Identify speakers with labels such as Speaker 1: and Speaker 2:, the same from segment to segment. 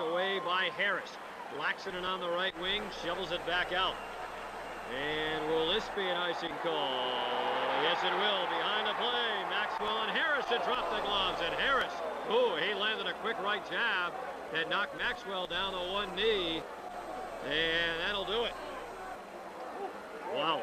Speaker 1: away by Harris. Laxton on the right wing, shovels it back out. And will this be an icing call? Yes, it will. Behind the play, Maxwell and Harris to drop the gloves. And Harris, oh, he landed a quick right jab that knocked Maxwell down to one knee. And that'll do it. Wow.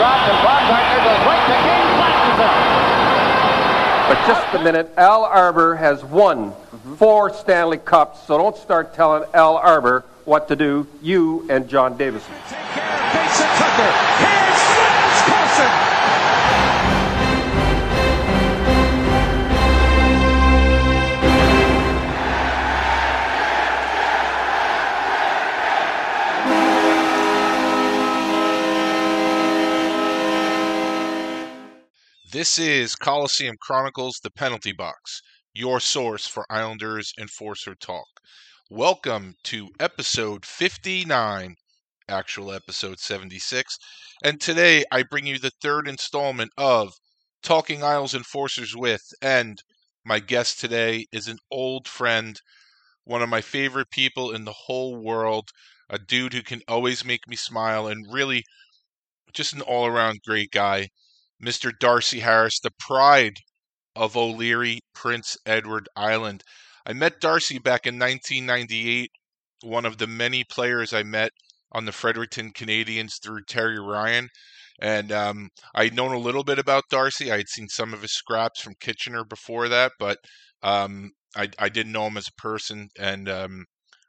Speaker 2: Drops and Baumgartner goes right to King, flashes him. But just a minute, Al Arbour has won four Stanley Cups, so don't start telling Al Arbour what to do, you and John Davidson.
Speaker 3: Mason Tucker.
Speaker 4: This is Coliseum Chronicles The Penalty Box, your source for Islanders Enforcer Talk. Welcome to episode 59, actual episode 76. And today I bring you the third installment of Talking Isles Enforcers with, and my guest today is an old friend, one of my favorite people in the whole world, a dude who can always make me smile, and really just an all around great guy. Mr. Darcy Harris, the pride of O'Leary, Prince Edward Island. I met Darcy back in 1998, one of the many players I met on the Fredericton Canadiens through Terry Ryan. And um, I'd known a little bit about Darcy. I had seen some of his scraps from Kitchener before that, but um, I, I didn't know him as a person. And um,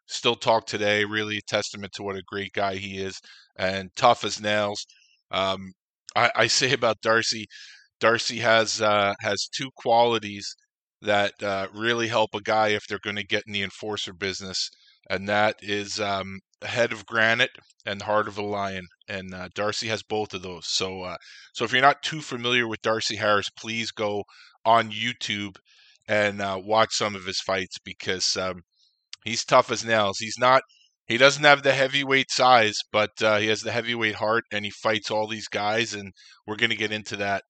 Speaker 4: still talk today. Really a testament to what a great guy he is and tough as nails. Um, I, I say about Darcy, Darcy has uh, has two qualities that uh, really help a guy if they're going to get in the enforcer business, and that is um, head of granite and heart of a lion. And uh, Darcy has both of those. So, uh, so if you're not too familiar with Darcy Harris, please go on YouTube and uh, watch some of his fights because um, he's tough as nails. He's not he doesn't have the heavyweight size, but uh, he has the heavyweight heart, and he fights all these guys. And we're going to get into that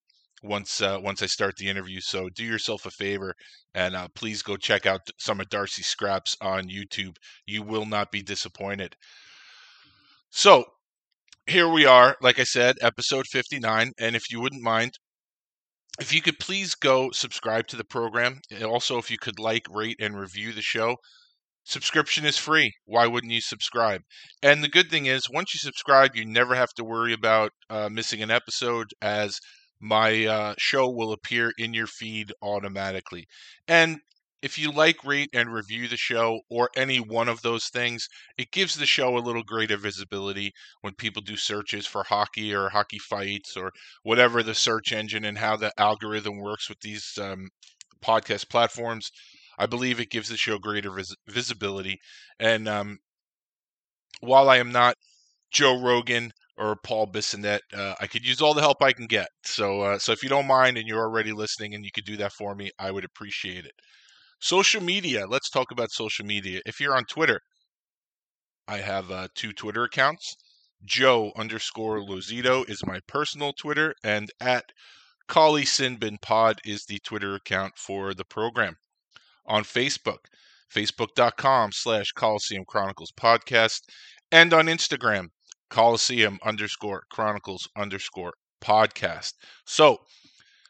Speaker 4: once uh, once I start the interview. So do yourself a favor and uh, please go check out some of Darcy's scraps on YouTube. You will not be disappointed. So here we are, like I said, episode 59. And if you wouldn't mind, if you could please go subscribe to the program. Also, if you could like, rate, and review the show. Subscription is free. Why wouldn't you subscribe? And the good thing is, once you subscribe, you never have to worry about uh, missing an episode, as my uh, show will appear in your feed automatically. And if you like, rate, and review the show, or any one of those things, it gives the show a little greater visibility when people do searches for hockey or hockey fights or whatever the search engine and how the algorithm works with these um, podcast platforms. I believe it gives the show greater vis- visibility. And um, while I am not Joe Rogan or Paul Bissonnette, uh, I could use all the help I can get. So, uh, so if you don't mind and you're already listening and you could do that for me, I would appreciate it. Social media. Let's talk about social media. If you're on Twitter, I have uh, two Twitter accounts. Joe underscore Lozito is my personal Twitter, and at Kali Sinbin Pod is the Twitter account for the program on Facebook, facebook.com slash Coliseum Chronicles Podcast, and on Instagram, Coliseum underscore Chronicles underscore podcast. So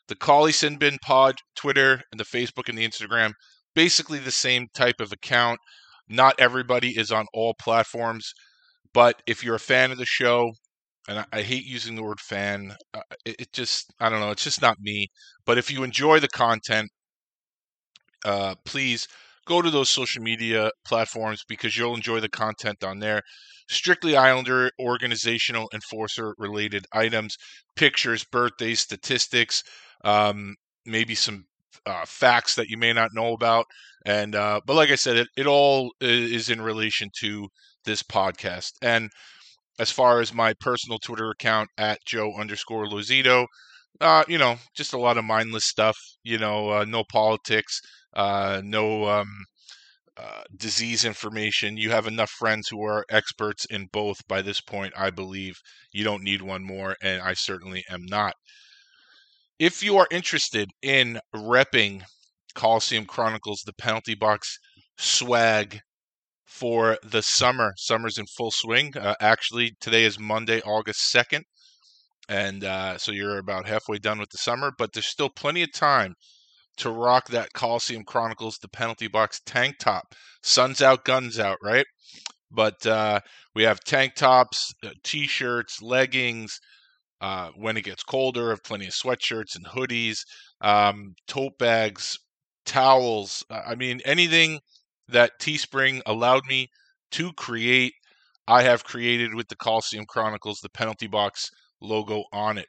Speaker 4: the Collie Sin Bin Pod, Twitter, and the Facebook and the Instagram, basically the same type of account. Not everybody is on all platforms, but if you're a fan of the show and I, I hate using the word fan. Uh, it, it just I don't know. It's just not me. But if you enjoy the content, uh, please go to those social media platforms because you'll enjoy the content on there. Strictly Islander organizational enforcer related items, pictures, birthdays, statistics, um, maybe some uh, facts that you may not know about. And uh, but like I said, it, it all is in relation to this podcast. And as far as my personal Twitter account at Joe underscore Lozito, uh, you know, just a lot of mindless stuff. You know, uh, no politics, uh, no um, uh, disease information. You have enough friends who are experts in both by this point, I believe. You don't need one more, and I certainly am not. If you are interested in repping Coliseum Chronicles, the penalty box swag for the summer, summer's in full swing. Uh, actually, today is Monday, August 2nd. And uh, so you're about halfway done with the summer, but there's still plenty of time to rock that Coliseum Chronicles, the penalty box tank top. Sun's out, guns out, right? But uh, we have tank tops, uh, t shirts, leggings. Uh, when it gets colder, have plenty of sweatshirts and hoodies, um, tote bags, towels. Uh, I mean, anything that Teespring allowed me to create, I have created with the Coliseum Chronicles, the penalty box logo on it.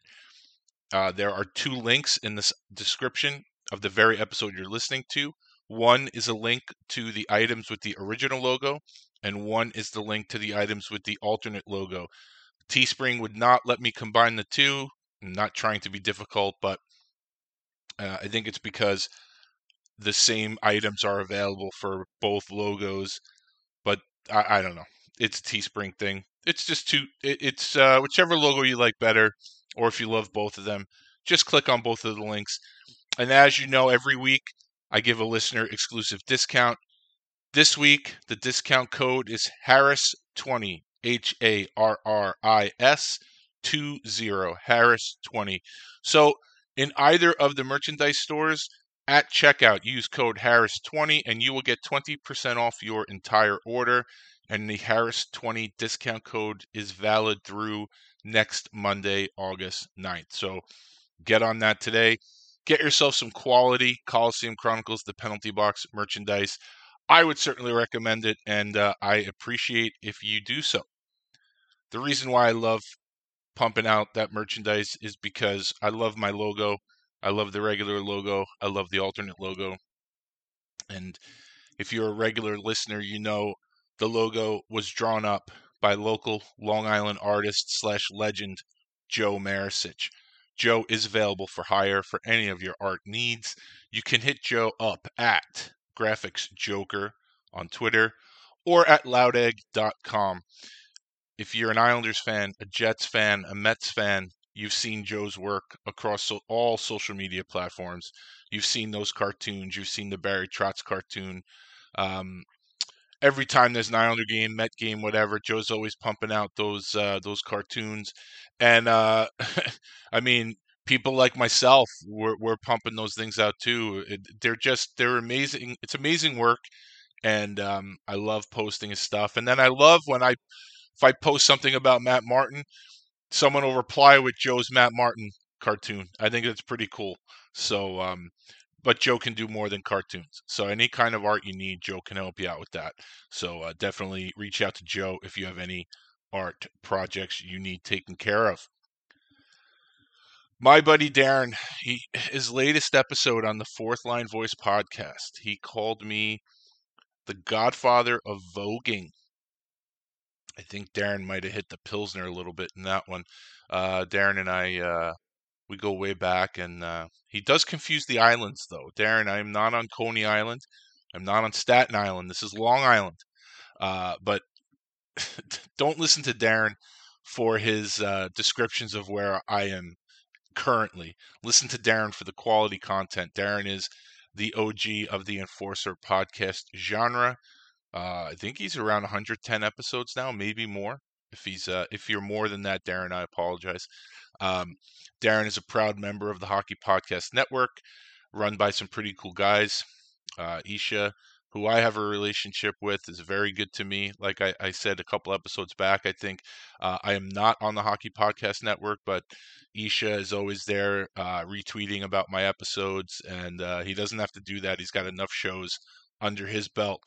Speaker 4: Uh, there are two links in this description of the very episode you're listening to. One is a link to the items with the original logo, and one is the link to the items with the alternate logo. Teespring would not let me combine the two. I'm not trying to be difficult, but uh, I think it's because the same items are available for both logos. But I, I don't know. It's a Teespring thing. It's just two. It, it's uh, whichever logo you like better, or if you love both of them, just click on both of the links. And as you know, every week I give a listener exclusive discount. This week, the discount code is Harris20, H A R R I S 20, Harris20. So, in either of the merchandise stores, at checkout, use code Harris20 and you will get 20% off your entire order. And the Harris20 discount code is valid through next Monday, August 9th. So get on that today. Get yourself some quality Coliseum Chronicles, the penalty box merchandise. I would certainly recommend it, and uh, I appreciate if you do so. The reason why I love pumping out that merchandise is because I love my logo. I love the regular logo. I love the alternate logo. And if you're a regular listener, you know the logo was drawn up by local Long Island artist slash legend Joe Marisich. Joe is available for hire for any of your art needs. You can hit Joe up at graphicsjoker on Twitter or at loudegg.com. If you're an Islanders fan, a Jets fan, a Mets fan, you've seen Joe's work across so, all social media platforms. You've seen those cartoons. You've seen the Barry Trotz cartoon. Um, every time there's an Islander game, Met game, whatever, Joe's always pumping out those uh, those cartoons, and uh, I mean, people like myself, we're, we're pumping those things out too. It, they're just they're amazing. It's amazing work, and um, I love posting his stuff. And then I love when I if I post something about Matt Martin, someone will reply with Joe's Matt Martin cartoon. I think it's pretty cool. So um, but Joe can do more than cartoons. So any kind of art you need, Joe can help you out with that. So uh, definitely reach out to Joe if you have any art projects you need taken care of. My buddy Darren, he, his latest episode on the Fourth Line Voice podcast, he called me the godfather of voguing. I think Darren might have hit the Pilsner a little bit in that one. Uh, Darren and I uh, we go way back, and uh, he does confuse the islands, though. Darren, I am not on Coney Island. I'm not on Staten Island. This is Long Island. Uh, but don't listen to Darren for his uh, descriptions of where I am currently. Listen to Darren for the quality content. Darren is the OG of the Enforcer podcast genre. Uh, I think he's around 110 episodes now, maybe more. If he's uh, if you're more than that, Darren, I apologize. Um, Darren is a proud member of the Hockey Podcast Network, run by some pretty cool guys. Uh, Isha, who I have a relationship with, is very good to me. Like I, I said a couple episodes back, I think uh, I am not on the Hockey Podcast Network, but Isha is always there uh, retweeting about my episodes, and uh, he doesn't have to do that. He's got enough shows under his belt.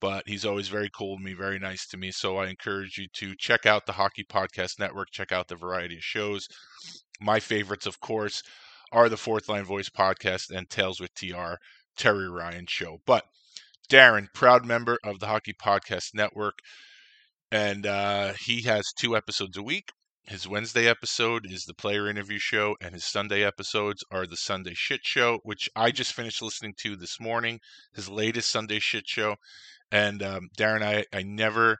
Speaker 4: But he's always very cool to me, very nice to me. So I encourage you to check out the Hockey Podcast Network, check out the variety of shows. My favorites, of course, are the Fourth Line Voice podcast and Tales with TR, Terry Ryan show. But Darren, proud member of the Hockey Podcast Network, and uh, he has two episodes a week. His Wednesday episode is the player interview show, and his Sunday episodes are the Sunday Shit Show, which I just finished listening to this morning. His latest Sunday Shit Show, and um, Darren, I I never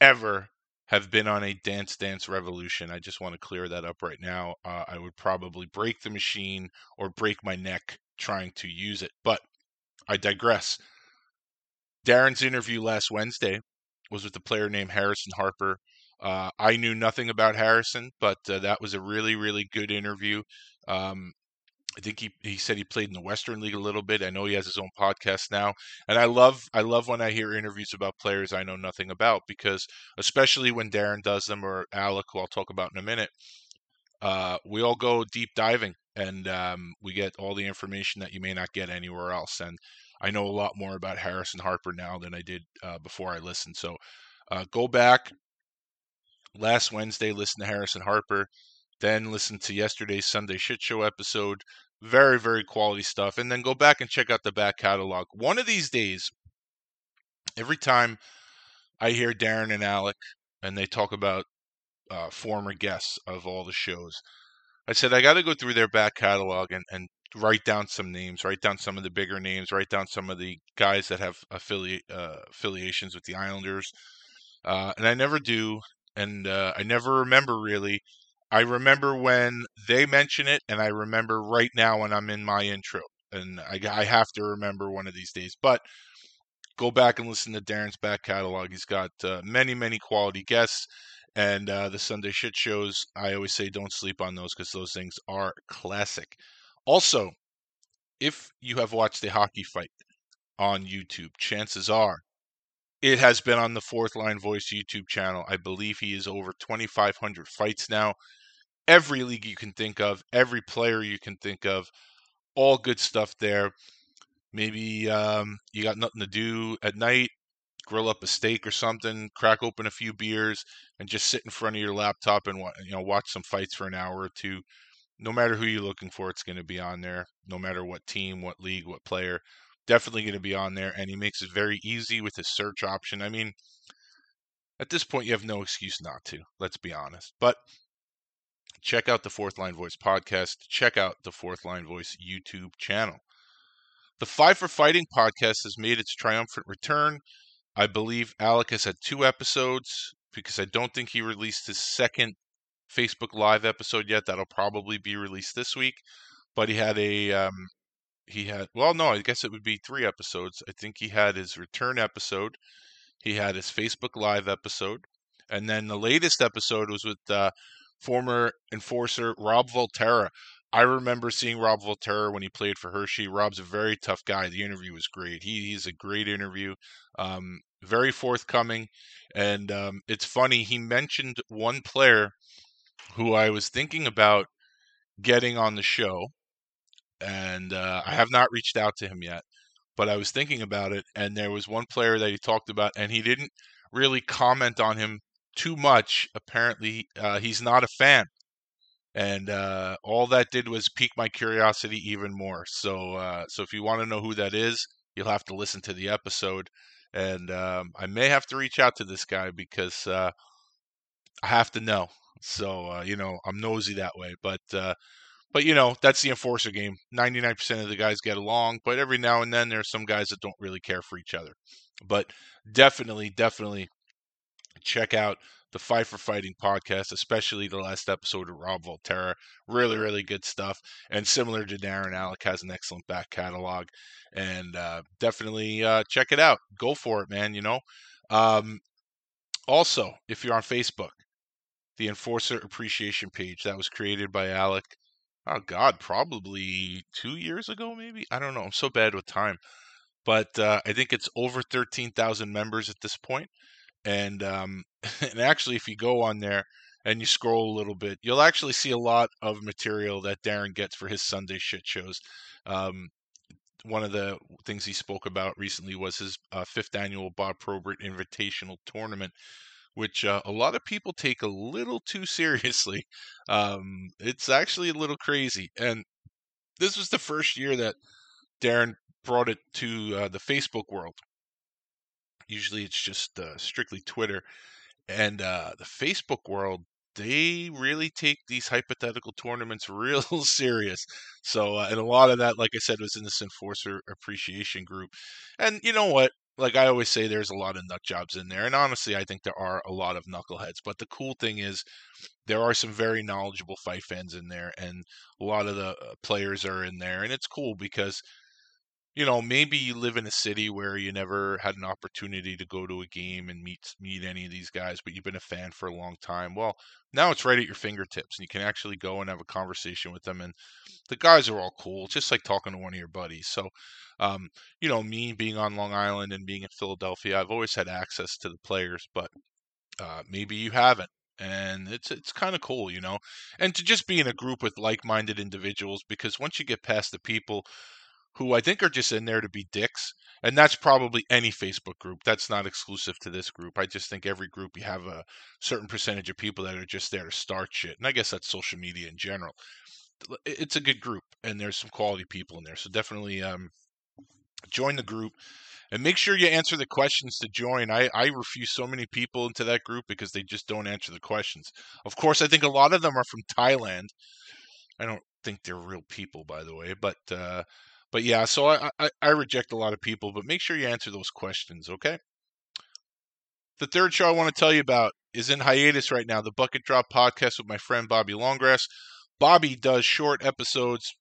Speaker 4: ever have been on a Dance Dance Revolution. I just want to clear that up right now. Uh, I would probably break the machine or break my neck trying to use it, but I digress. Darren's interview last Wednesday was with a player named Harrison Harper. Uh, I knew nothing about Harrison, but uh, that was a really, really good interview. Um, I think he, he said he played in the Western League a little bit. I know he has his own podcast now, and I love I love when I hear interviews about players I know nothing about because especially when Darren does them or Alec, who I'll talk about in a minute, uh, we all go deep diving and um, we get all the information that you may not get anywhere else. And I know a lot more about Harrison Harper now than I did uh, before I listened. So uh, go back last Wednesday, listen to Harrison Harper, then listen to yesterday's Sunday Shit Show episode. Very, very quality stuff. And then go back and check out the back catalog. One of these days, every time I hear Darren and Alec and they talk about uh, former guests of all the shows, I said, I got to go through their back catalog and, and write down some names, write down some of the bigger names, write down some of the guys that have uh, affiliations with the Islanders. Uh, and I never do, and uh, I never remember really. I remember when they mention it, and I remember right now when I'm in my intro, and I, I have to remember one of these days. But go back and listen to Darren's back catalog. He's got uh, many, many quality guests. And uh, the Sunday shit shows, I always say don't sleep on those because those things are classic. Also, if you have watched a hockey fight on YouTube, chances are it has been on the Fourth Line Voice YouTube channel. I believe he is over 2,500 fights now. Every league you can think of, every player you can think of, all good stuff there. Maybe um, you got nothing to do at night, grill up a steak or something, crack open a few beers, and just sit in front of your laptop and you know watch some fights for an hour or two no matter who you're looking for, it's going to be on there. No matter what team, what league, what player, definitely going to be on there. And he makes it very easy with his search option. I mean, at this point, you have no excuse not to. Let's be honest. But check out the Fourth Line Voice podcast. Check out the Fourth Line Voice YouTube channel. The Five for Fighting podcast has made its triumphant return. I believe Alec has had two episodes because I don't think he released his second Facebook Live episode yet. That'll probably be released this week. But he had a um, he had well, no, I guess it would be three episodes. I think he had his return episode. He had his Facebook Live episode, and then the latest episode was with uh, former enforcer Rob Volterra. I remember seeing Rob Volterra when he played for Hershey. Rob's a very tough guy. The interview was great. He, he's a great interview, um, very forthcoming, and um, it's funny. He mentioned one player who I was thinking about getting on the show, and uh, I have not reached out to him yet, but I was thinking about it, and there was one player that he talked about, and he didn't really comment on him too much. Apparently, uh, he's not a fan, and uh, all that did was pique my curiosity even more. So, uh, so if you want to know who that is, you'll have to listen to the episode, and um, I may have to reach out to this guy because uh, I have to know. So uh, you know, I'm nosy that way. But but you know, that's the enforcer game. 99% of the guys get along, but every now and then there's some guys that don't really care for each other. But definitely, definitely check out the Five for Fighting podcast, especially the last episode of Rob Volterra. Really, really good stuff. And similar to Darren, Alec has an excellent back catalog. And uh, definitely uh, check it out. Go for it, man. You know. Um, also, if you're on Facebook, the Enforcer Appreciation page that was created by Alec. Oh God, probably two years ago, maybe. I don't know. I'm so bad with time. but uh, I think it's over 13,000 members at this point. And um, and actually, if you go on there and you scroll a little bit, you'll actually see a lot of material that Darren gets for his Sunday shit shows. Um, one of the things he spoke about recently was his uh, fifth annual Bob Probert Invitational Tournament, which uh, a lot of people take a little too seriously. Um, it's actually a little crazy. And this was the first year that Darren brought it to uh, the Facebook world. Usually it's just uh, strictly Twitter. And uh, the Facebook world, they really take these hypothetical tournaments real serious. So, uh, and a lot of that, like I said, was in this enforcer appreciation group. And you know what? Like I always say, there's a lot of nut jobs in there. And honestly, I think there are a lot of knuckleheads. But the cool thing is, there are some very knowledgeable fight fans in there, and a lot of the uh, players are in there. And it's cool because you know, maybe you live in a city where you never had an opportunity to go to a game and meet meet any of these guys, but you've been a fan for a long time. Well, now it's right at your fingertips, and you can actually go and have a conversation with them. And the guys are all cool, just like talking to one of your buddies. So, um, you know, me being on Long Island and being in Philadelphia, I've always had access to the players, but uh, maybe you haven't and it's it's kind of cool, you know, and to just be in a group with like-minded individuals because once you get past the people who I think are just in there to be dicks. And that's probably any Facebook group. That's not exclusive to this group. I just think every group you have a certain percentage of people that are just there to start shit. And I guess that's social media in general. It's a good group and there's some quality people in there. So definitely um, join the group and make sure you answer the questions to join. I, I refuse so many people into that group because they just don't answer the questions. Of course, I think a lot of them are from Thailand. I don't think they're real people, by the way, but uh, but yeah, so I, I, I reject a lot of people, but make sure you answer those questions, okay? The third show I want to tell you about is in hiatus right now, the Bucket Drop podcast with my friend Bobby Longgrass. Bobby does short episodes,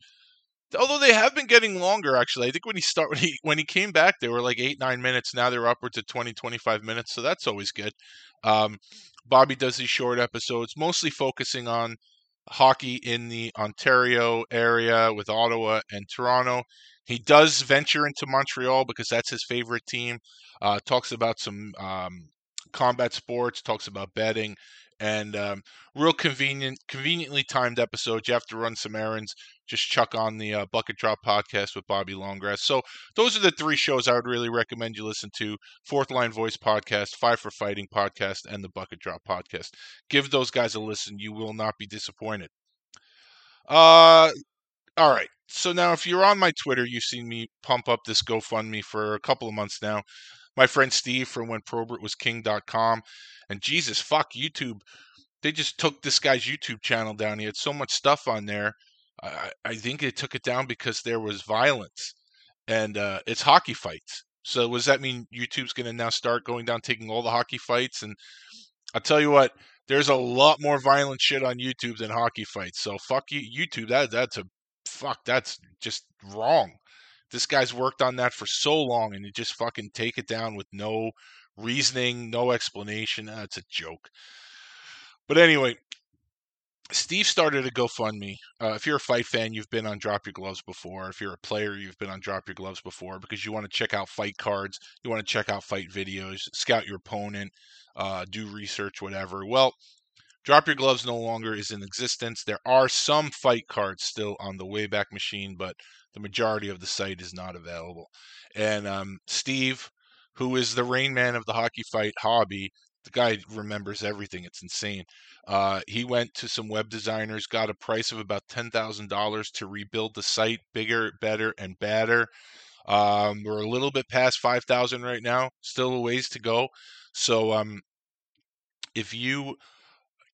Speaker 4: although they have been getting longer. Actually, I think when he start when he when he came back, they were like eight nine minutes. Now they're upwards of 20, 25 minutes, so that's always good. Um, Bobby does these short episodes, mostly focusing on hockey in the Ontario area with Ottawa and Toronto. He does venture into Montreal because that's his favorite team. Uh, talks about some um, combat sports, talks about betting, and um, real convenient, conveniently timed episodes. You have to run some errands. Just chuck on the uh, Bucket Drop podcast with Bobby Longgrass. So those are the three shows I would really recommend you listen to: Fourth Line Voice podcast, Five for Fighting podcast, and the Bucket Drop podcast. Give those guys a listen. You will not be disappointed. Uh, all right. So now, if you're on my Twitter, you've seen me pump up this GoFundMe for a couple of months now. My friend Steve from when Probert was king.com. And Jesus, fuck, YouTube. They just took this guy's YouTube channel down. He had so much stuff on there. I, I think they took it down because there was violence. And uh, it's hockey fights. So does that mean YouTube's going to now start going down, taking all the hockey fights? And I'll tell you what, there's a lot more violent shit on YouTube than hockey fights. So fuck you, YouTube. That that's a fuck. That's just wrong. This guy's worked on that for so long, and you just fucking take it down with no reasoning, no explanation. That's a joke. But anyway, Steve started a GoFundMe. Uh, if you're a fight fan, you've been on Drop Your Gloves before. If you're a player, you've been on Drop Your Gloves before because you want to check out fight cards, you want to check out fight videos, scout your opponent, uh, do research, whatever. Well, Drop Your Gloves no longer is in existence. There are some fight cards still on the Wayback Machine, but the majority of the site is not available. And um, Steve, who is the rain man of the hockey fight hobby, the guy remembers everything. It's insane. Uh, he went to some web designers, got a price of about ten thousand dollars to rebuild the site bigger, better, and badder. Um, we're a little bit past five thousand right now. Still a ways to go. So um, if you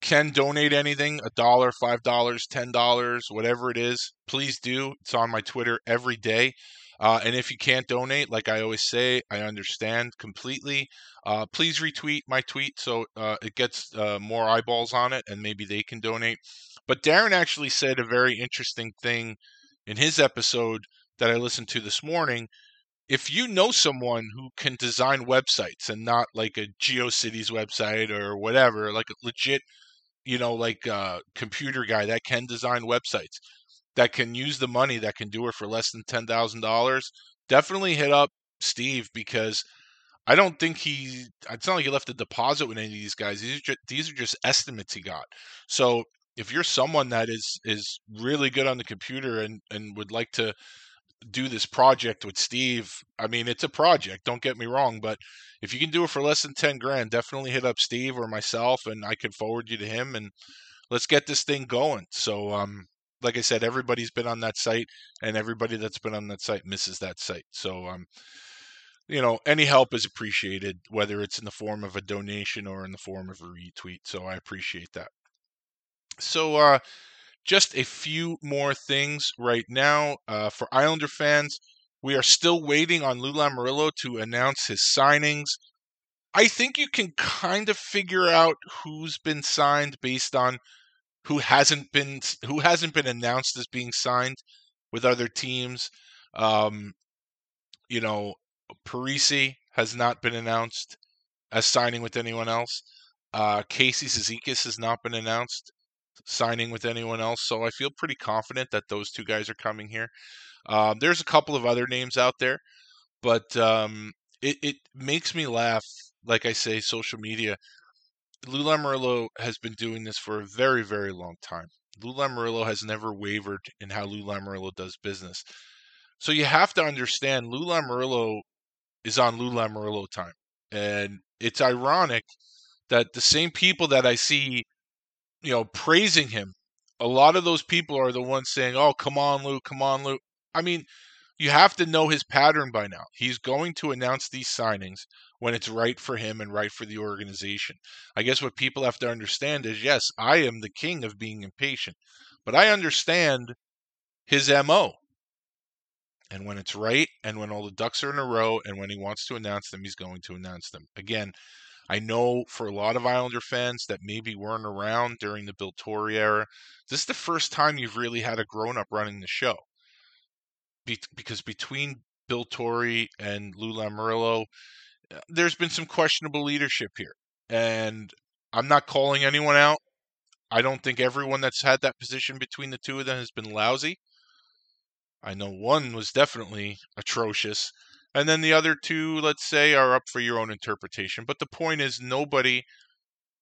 Speaker 4: can donate anything a dollar five dollars ten dollars whatever it is please do. It's on my twitter every day. Uh, and if you can't donate like i always say i understand completely. Uh, please retweet my tweet so uh, it gets uh, more eyeballs on it and maybe they can donate. But darren actually said a very interesting thing in his episode that i listened to this morning. If you know someone who can design websites and not like a GeoCities website or whatever, like a legit, you know, like a computer guy that can design websites, that can use the money, that can do it for less than ten thousand dollars, definitely hit up Steve because I don't think he. It's not like he left a deposit with any of these guys. These are just, these are just estimates he got. So if you're someone that is is really good on the computer and and would like to do this project with Steve, I mean it's a project. Don't get me wrong, but if you can do it for less than ten grand, definitely hit up Steve or myself, and I can forward you to him, and let's get this thing going. So um, like I said, everybody's been on that site, and everybody that's been on that site misses that site. So um, you know, any help is appreciated, whether it's in the form of a donation or in the form of a retweet. So I appreciate that. So, uh, just a few more things right now uh, for Islander fans. We are still waiting on Lou Lamoriello to announce his signings. I think you can kind of figure out who's been signed based on who hasn't been who hasn't been announced as being signed with other teams. Um, you know, Parise has not been announced as signing with anyone else. Uh, Casey Cizikas has not been announced signing with anyone else. So I feel pretty confident that those two guys are coming here. Um, there's a couple of other names out there, but um, it, it makes me laugh. Like I say, social media. Lou Lamoriello has been doing this for a very, very long time. Lou Lamoriello has never wavered in how Lou Lamoriello does business. So you have to understand Lou Lamoriello is on Lou Lamoriello time. And it's ironic that the same people that I see, you know, praising him, a lot of those people are the ones saying, "Oh, come on, Lou, come on, Lou." I mean, you have to know his pattern by now. He's going to announce these signings when it's right for him and right for the organization. I guess what people have to understand is yes, I am the king of being impatient, but I understand his MO. And when it's right, and when all the ducks are in a row, and when he wants to announce them, he's going to announce them. Again, I know for a lot of Islander fans that maybe weren't around during the Bill Torrey era, this is the first time you've really had a grown up running the show. Be- because between Bill Torrey and Lou Lamoriello, uh, there's been some questionable leadership here. And I'm not calling anyone out. I don't think everyone that's had that position between the two of them has been lousy. I know one was definitely atrocious. And then the other two, let's say, are up for your own interpretation. But the point is, nobody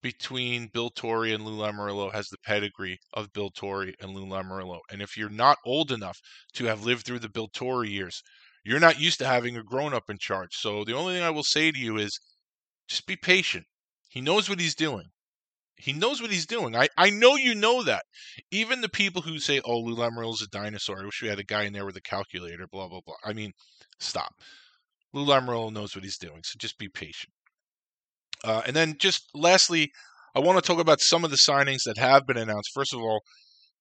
Speaker 4: between Bill Torrey and Lou Lamoriello has the pedigree of Bill Torrey and Lou Lamoriello. And if you're not old enough to have lived through the Bill Torrey years, you're not used to having a grown up in charge. So the only thing I will say to you is just be patient. He knows what he's doing. He knows what he's doing. I, I know you know that. Even the people who say, oh, Lou Lamoriello is a dinosaur. I wish we had a guy in there with a calculator, blah, blah, blah. I mean, stop. Lou Lamoriello knows what he's doing, so just be patient. Uh, and then just lastly, I want to talk about some of the signings that have been announced. First of all,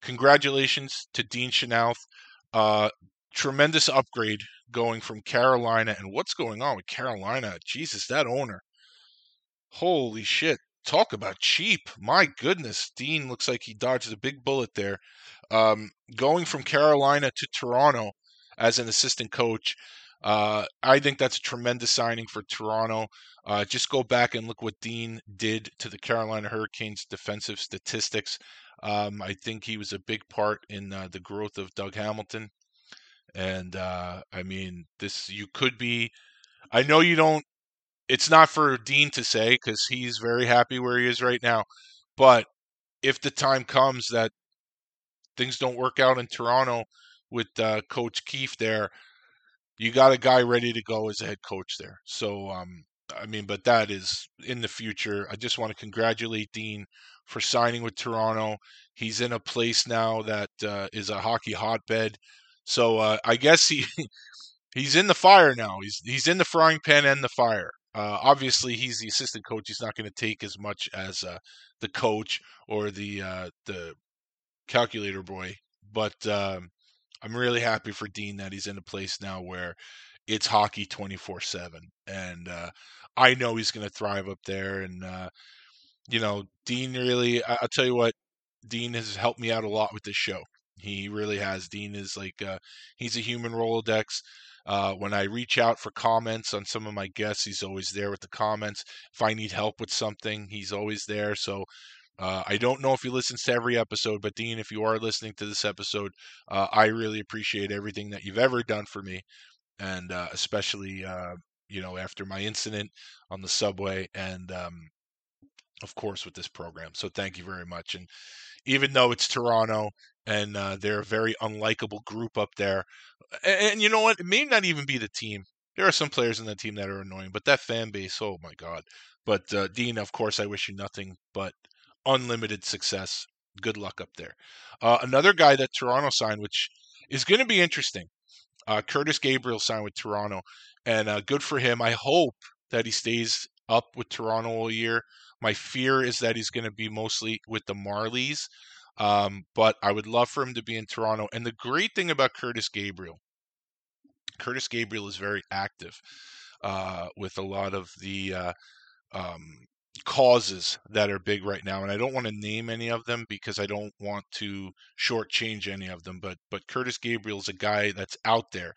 Speaker 4: congratulations to Dean Chynoweth. Uh, tremendous upgrade going from Carolina. And what's going on with Carolina? Jesus, that owner. Holy shit talk about cheap. My goodness, Dean looks like he dodged a big bullet there. Um, going from Carolina to Toronto as an assistant coach, uh, I think that's a tremendous signing for Toronto. Uh, just go back and look what Dean did to the Carolina Hurricanes defensive statistics. Um, I think he was a big part in uh, the growth of Doug Hamilton. And uh, I mean, this you could be. I know you don't it's not for Dean to say because he's very happy where he is right now. But if the time comes that things don't work out in Toronto with uh, Coach Keefe there, you got a guy ready to go as a head coach there. So, um, I mean, but that is in the future. I just want to congratulate Dean for signing with Toronto. He's in a place now that uh, is a hockey hotbed. So uh, I guess he he's in the fire now. He's he's in the frying pan and the fire. Uh, obviously, he's the assistant coach. He's not going to take as much as uh, the coach or the uh, the calculator boy. But um, I'm really happy for Dean that he's in a place now where it's hockey 24 seven, and uh, I know he's going to thrive up there. And uh, you know, Dean really, I- will tell you what, Dean has helped me out a lot with this show. He really has. Dean is like uh, he's a human Rolodex. Uh, when I reach out for comments on some of my guests, he's always there with the comments. If I need help with something, he's always there. So uh, I don't know if he listens to every episode, but Dean, if you are listening to this episode, uh, I really appreciate everything that you've ever done for me. and uh, especially uh, you know after my incident on the subway, and um, of course with this program. So thank you very much. And even though it's Toronto and uh, they're a very unlikable group up there, and, and you know what, it may not even be the team. There are some players in the team that are annoying, but that fan base, oh my god. But uh, Dean, of course, I wish you nothing but unlimited success. Good luck up there. Uh, another guy that Toronto signed, which is going to be interesting. Uh, Curtis Gabriel signed with Toronto, and uh, good for him. I hope that he stays up with Toronto all year. My fear is that he's going to be mostly with the Marlies, um, but I would love for him to be in Toronto. And the great thing about Curtis Gabriel, Curtis Gabriel is very active uh, with a lot of the uh, um, causes that are big right now, and I don't want to name any of them because I don't want to shortchange any of them. But but Curtis Gabriel's a guy that's out there.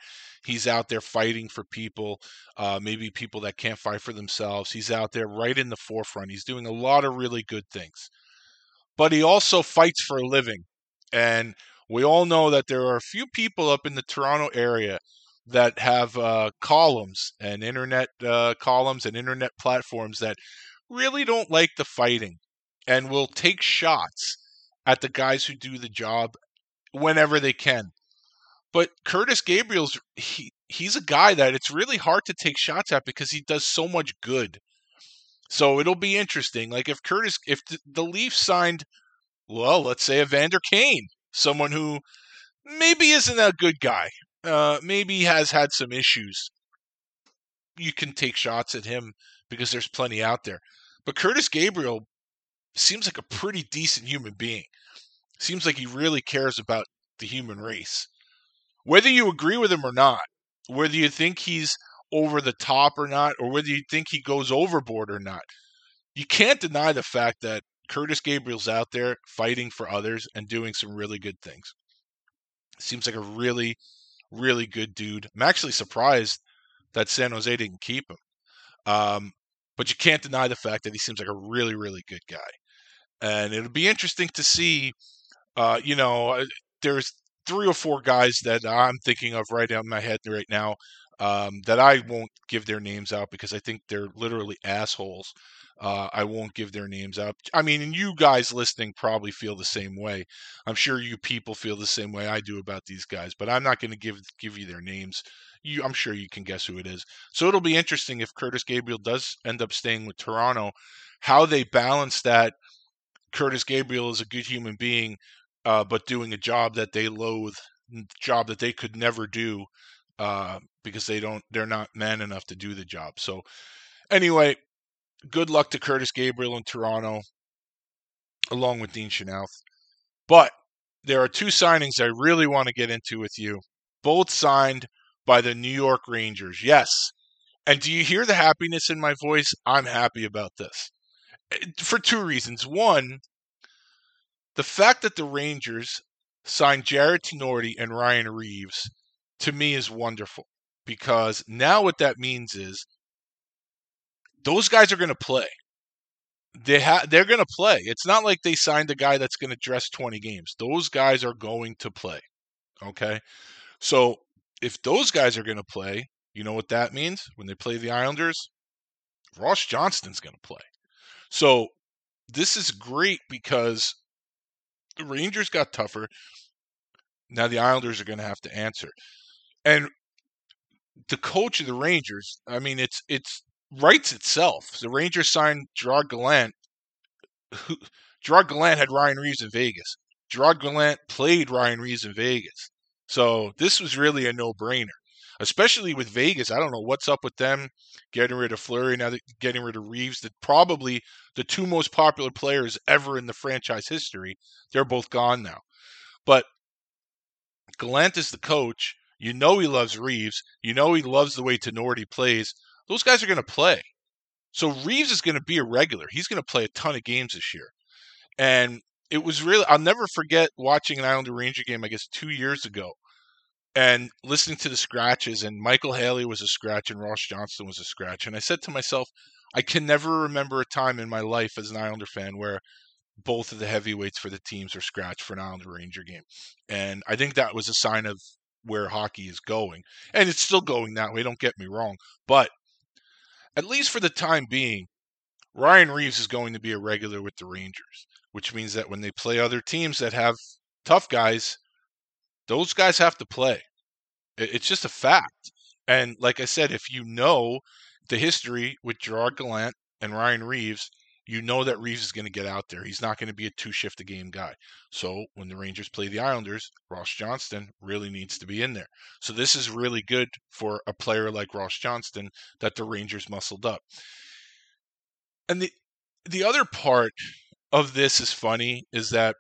Speaker 4: He's out there fighting for people, uh, maybe people that can't fight for themselves. He's out there right in the forefront. He's doing a lot of really good things, but he also fights for a living, and we all know that there are a few people up in the Toronto area that have uh, columns and internet uh, columns and internet platforms that really don't like the fighting and will take shots at the guys who do the job whenever they can. But Curtis Gabriel's he he's a guy that it's really hard to take shots at because he does so much good. So it'll be interesting. Like if Curtis if the Leafs signed well, let's say Evander Kane, someone who maybe isn't a good guy. Uh, maybe has had some issues. You can take shots at him because there's plenty out there. But Curtis Gabriel seems like a pretty decent human being. Seems like he really cares about the human race. Whether you agree with him or not, whether you think he's over the top or not, or whether you think he goes overboard or not, you can't deny the fact that Curtis Gabriel's out there fighting for others and doing some really good things. Seems like a really, really good dude. I'm actually surprised that San Jose didn't keep him. Um, but you can't deny the fact that he seems like a really, really good guy. And it'll be interesting to see. Uh, you know, uh, there's three or four guys that I'm thinking of right out in my head right now um, that I won't give their names out because I think they're literally assholes. Uh, I won't give their names out. I mean, and you guys listening probably feel the same way. I'm sure you people feel the same way I do about these guys, but I'm not going to give give you their names. You, I'm sure you can guess who it is. So it'll be interesting if Curtis Gabriel does end up staying with Toronto, how they balance that. Curtis Gabriel is a good human being, uh, but doing a job that they loathe, job that they could never do, uh, because they don't, they're not man enough to do the job. So anyway, good luck to Curtis Gabriel in Toronto, along with Dean Chynoweth. But there are two signings I really want to get into with you. Both signed by the New York Rangers. Yes. And do you hear the happiness in my voice? I'm happy about this. Eh, for two reasons. One, the fact that the Rangers signed Jared Tinordi and Ryan Reaves to me is wonderful because now what that means is those guys are going to play. They ha- they're going to play. It's not like they signed a guy that's going to dress 20 games. Those guys are going to play. Okay? So, if those guys are going to play, you know what that means? When they play the Islanders, Ross Johnston's going to play. So, this is great because the Rangers got tougher. Now the Islanders are going to have to answer. And the coach of the Rangers, I mean, it's it's writes itself. The Rangers signed Gerard Gallant. Who, Gerard Gallant had Ryan Reaves in Vegas. Gerard Gallant played Ryan Reaves in Vegas. So this was really a no-brainer, especially with Vegas. I don't know what's up with them getting rid of Fleury now, getting rid of Reaves. That probably the two most popular players ever in the franchise history. They're both gone now. But Gallant is the coach. You know he loves Reaves. You know he loves the way Tinordi plays those guys are going to play. So Reaves is going to be a regular. He's going to play a ton of games this year. And it was really, I'll never forget watching an Islander Ranger game, I guess, two years ago and listening to the scratches. And Michael Haley was a scratch and Ross Johnston was a scratch. And I said to myself, I can never remember a time in my life as an Islander fan where both of the heavyweights for the teams are scratched for an Islander Ranger game. And I think that was a sign of where hockey is going. And it's still going that way, don't get me wrong. But at least for the time being, Ryan Reaves is going to be a regular with the Rangers, which means that when they play other teams that have tough guys, those guys have to play. It's just a fact. And like I said, if you know the history with Gerard Gallant and Ryan Reaves, you know that Reaves is going to get out there. He's not going to be a two shift a game guy. So when the Rangers play the Islanders, Ross Johnston really needs to be in there. So this is really good for a player like Ross Johnston that the Rangers muscled up. And the the other part of this is funny is that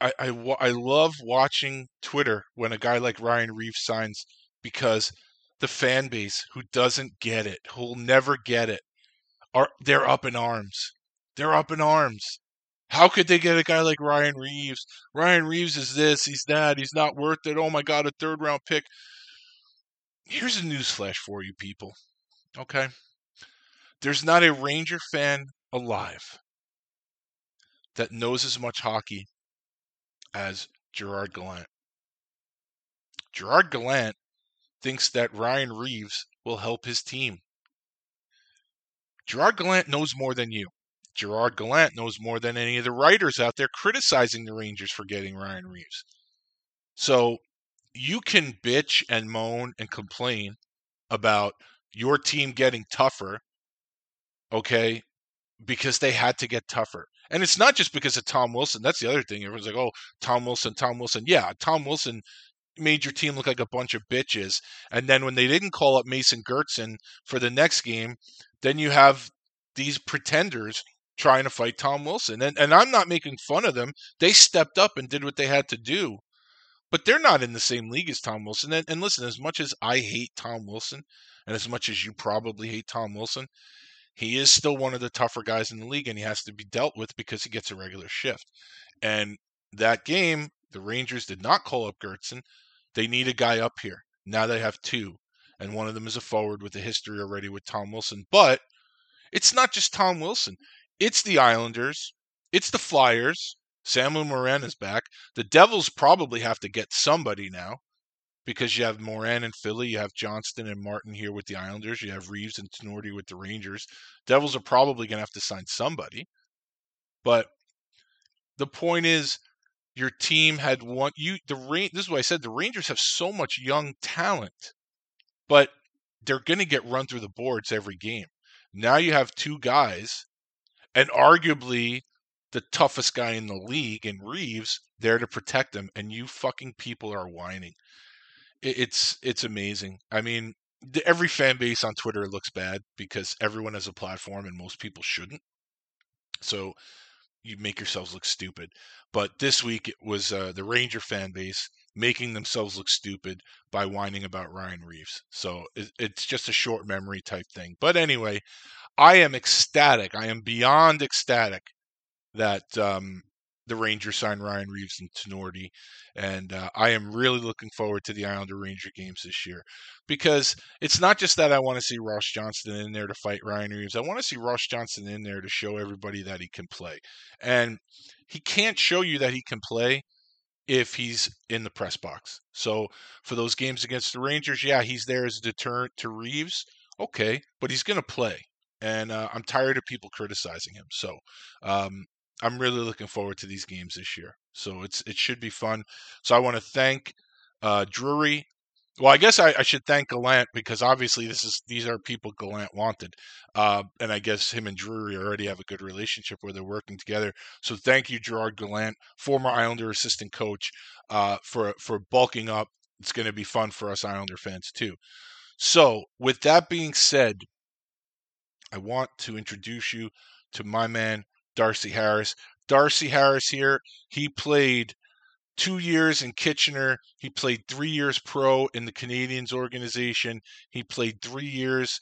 Speaker 4: I, I, I love watching Twitter when a guy like Ryan Reaves signs because the fan base who doesn't get it, who'll never get it, are they're up in arms. They're up in arms. How could they get a guy like Ryan Reaves? Ryan Reaves is this, he's that, he's not worth it. Oh my god, a third round pick. Here's a newsflash for you people. Okay? There's not a Ranger fan alive that knows as much hockey as Gerard Gallant. Gerard Gallant thinks that Ryan Reaves will help his team. Gerard Gallant knows more than you. Gerard Gallant knows more than any of the writers out there criticizing the Rangers for getting Ryan Reaves. So you can bitch and moan and complain about your team getting tougher, okay, because they had to get tougher. And it's not just because of Tom Wilson. That's the other thing. Everyone's like, oh, Tom Wilson, Tom Wilson. Yeah, Tom Wilson made your team look like a bunch of bitches. And then when they didn't call up Mason Geertsen for the next game, then you have these pretenders trying to fight Tom Wilson. And and I'm not making fun of them. They stepped up and did what they had to do. But they're not in the same league as Tom Wilson. And, and listen, as much as I hate Tom Wilson, and as much as you probably hate Tom Wilson, he is still one of the tougher guys in the league, and he has to be dealt with because he gets a regular shift. And that game, the Rangers did not call up Geertsen. They need a guy up here. Now they have two, and one of them is a forward with a history already with Tom Wilson. But it's not just Tom Wilson. It's the Islanders. It's the Flyers. Samuel Morin is back. The Devils probably have to get somebody now because you have Moran in Philly, you have Johnston and Martin here with the Islanders, you have Reaves and Tinordi with the Rangers. Devils are probably going to have to sign somebody. But the point is, your team had one. You the This is what I said. The Rangers have so much young talent, but they're going to get run through the boards every game. Now you have two guys, and arguably the toughest guy in the league and Reaves there to protect them, and you fucking people are whining. It's it's amazing. I mean, every fan base on Twitter looks bad because everyone has a platform and most people shouldn't. So you make yourselves look stupid. But this week it was uh, the Ranger fan base making themselves look stupid by whining about Ryan Reaves. So it, it's just a short memory type thing. But anyway, I am ecstatic. I am beyond ecstatic that um, the Rangers signed Ryan Reaves and Tinordi, and uh, I am really looking forward to the Islander Ranger games this year because it's not just that I want to see Ross Johnston in there to fight Ryan Reaves. I want to see Ross Johnston in there to show everybody that he can play, and he can't show you that he can play if he's in the press box. So for those games against the Rangers, yeah, he's there as a deterrent to Reaves. Okay, but he's going to play and uh, I'm tired of people criticizing him. So um, I'm really looking forward to these games this year. So it's it should be fun. So I want to thank uh, Drury. Well, I guess I, I, should thank Gallant because obviously this is these are people Gallant wanted, uh, and I guess him and Drury already have a good relationship where they're working together. So thank you, Gerard Gallant, former Islander assistant coach, uh, for for bulking up. It's going to be fun for us Islander fans too. So with that being said, I want to introduce you to my man Darcy Harris. Darcy Harris here, he played two years in Kitchener. He played three years pro in the Canadiens organization. He played three years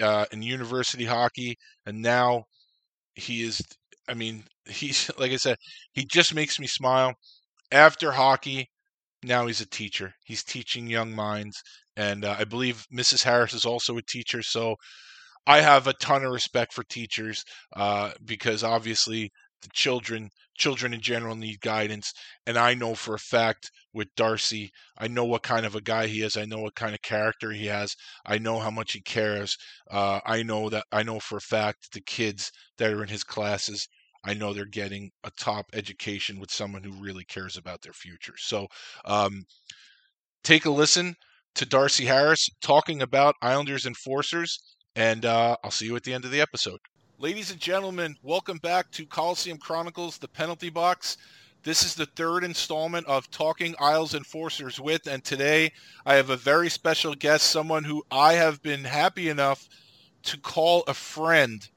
Speaker 4: uh, in university hockey, and now he is. I mean, he's like I said, he just makes me smile. After hockey, now he's a teacher. He's teaching young minds, and uh, I believe Mrs. Harris is also a teacher. So I have a ton of respect for teachers uh, because obviously the children children in general need guidance and i know for a fact with darcy i know what kind of a guy he is i know what kind of character he has i know how much he cares uh, i know that i know for a fact the kids that are in his classes i know they're getting a top education with someone who really cares about their future. So um, take a listen to darcy harris talking about islanders enforcers and uh, i'll see you at the end of the episode Ladies and gentlemen, welcome back to Coliseum Chronicles, the penalty box. This is the third installment of Talking Isles Enforcers with, and today I have a very special guest, someone who I have been happy enough to call a friend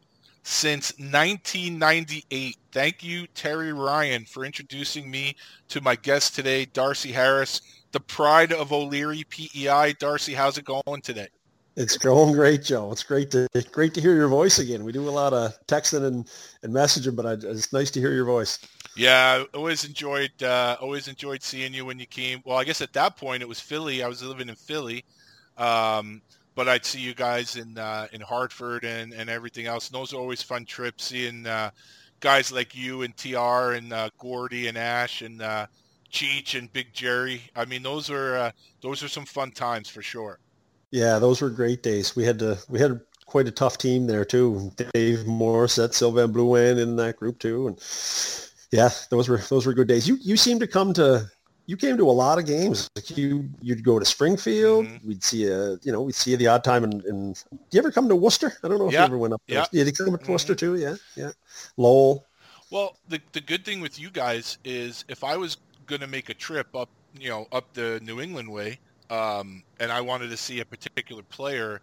Speaker 4: since 1998. Thank you, Terry Ryan, for introducing me to my guest today, Darcy Harris, the pride of O'Leary PEI. Darcy, how's it going today?
Speaker 5: It's going great, Joe. It's great to great to hear your voice again. We do a lot of texting and, and messaging, but I, it's nice to hear your voice.
Speaker 4: Yeah, I always enjoyed uh, always enjoyed seeing you when you came. Well, I guess at that point it was Philly. I was living in Philly, um, but I'd see you guys in uh, in Hartford and, and everything else. And those are always fun trips. Seeing uh, guys like you and Tr and uh, Gordy and Ash and uh, Cheech and Big Jerry. I mean, those are uh, those are some fun times for sure.
Speaker 5: Yeah, those were great days. We had to we had quite a tough team there too. Dave Morissette, Sylvain Blouin in that group too, and yeah, those were those were good days. You you seem to come to you came to a lot of games. Like you you'd go to Springfield. Mm-hmm. We'd see a you know we'd see you the odd time. And, do you ever come to Worcester? I don't know if
Speaker 4: yeah.
Speaker 5: you ever went up. There. Yeah, did you come to mm-hmm. Worcester too? Yeah, yeah. Lowell.
Speaker 4: Well, the the good thing with you guys is if I was going to make a trip up, you know, up the New England way, um, and I wanted to see a particular player.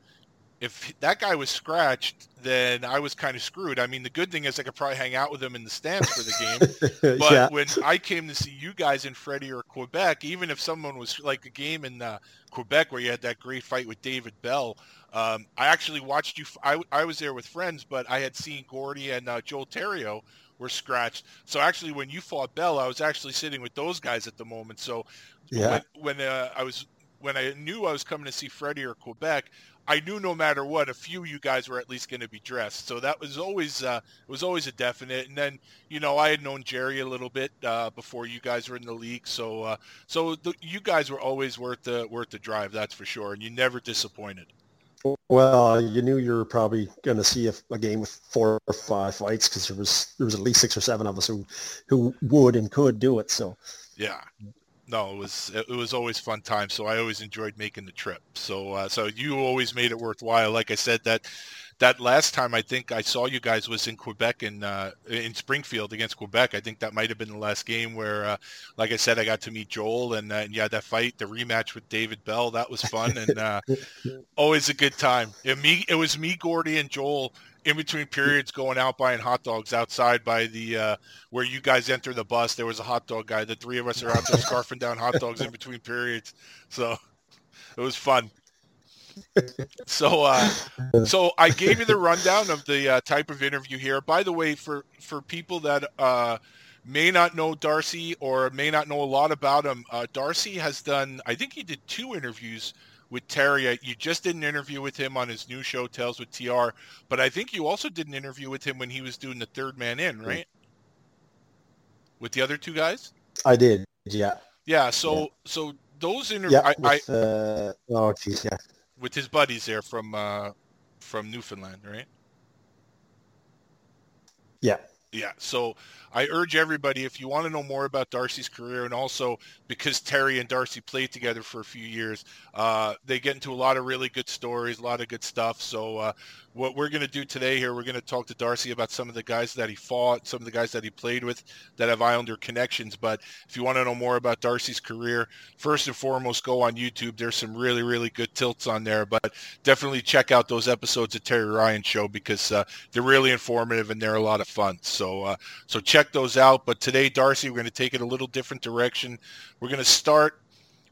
Speaker 4: If that guy was scratched, then I was kind of screwed. I mean, the good thing is I could probably hang out with him in the stands for the game. But yeah. when I came to see you guys in Freddie or Quebec, even if someone was like a game in uh, Quebec where you had that great fight with David Bell, um, I actually watched you. I, I was there with friends, but I had seen Gordy and uh, Joel Theriault were scratched. So actually, when you fought Bell, I was actually sitting with those guys at the moment. So yeah. when, when uh, I was when I knew I was coming to see Freddie or Quebec, I knew no matter what, a few of you guys were at least going to be dressed. So that was always uh, it was always a definite. And then you know I had known Jerry a little bit uh, before you guys were in the league, so uh, so the, you guys were always worth the worth the drive, that's for sure. And you never disappointed.
Speaker 5: Well, you knew you were probably going to see a, a, game with four or five fights because there was there was at least six or seven of us who who would and could do it. So
Speaker 4: yeah, no, it was it was always fun time. So I always enjoyed making the trip. So uh, so you always made it worthwhile. Like I said, that that last time I think I saw you guys was in Quebec in uh, in Springfield against Quebec. I think that might have been the last game where, uh, like I said, I got to meet Joel and, uh, and yeah, that fight, the rematch with David Bell, that was fun and uh, always a good time. It, me, it was me, Gordy, and Joel in between periods going out buying hot dogs outside by the uh, where you guys enter the bus. There was a hot dog guy. The three of us are out there scarfing down hot dogs in between periods. So it was fun so, uh, so I gave you the rundown of the uh, type of interview here. By the way, for for people that uh, may not know Darcy or may not know a lot about him, uh, Darcy has done. I think he did two interviews with Terry. You just did an interview with him on his new show, Tales with TR. But I think you also did an interview with him when he was doing the Third Man In, right? With the other two guys.
Speaker 5: I did. Yeah.
Speaker 4: Yeah. So, yeah. so those interviews.
Speaker 5: Yeah. With, I, uh, oh, geez, yeah
Speaker 4: with his buddies there from uh, from Newfoundland, right?
Speaker 5: Yeah.
Speaker 4: Yeah. So I urge everybody, if you want to know more about Darcy's career, and also because Terry and Darcy played together for a few years, uh, they get into a lot of really good stories, a lot of good stuff. So uh, what we're going to do today here, we're going to talk to Darcy about some of the guys that he fought, some of the guys that he played with that have Islander connections. But if you want to know more about Darcy's career, first and foremost, go on YouTube. There's some really, really good tilts on there. But definitely check out those episodes of Terry Ryan Show because uh, they're really informative and they're a lot of fun. So, uh, so check those out. But today, Darcy, we're going to take it a little different direction. We're going to start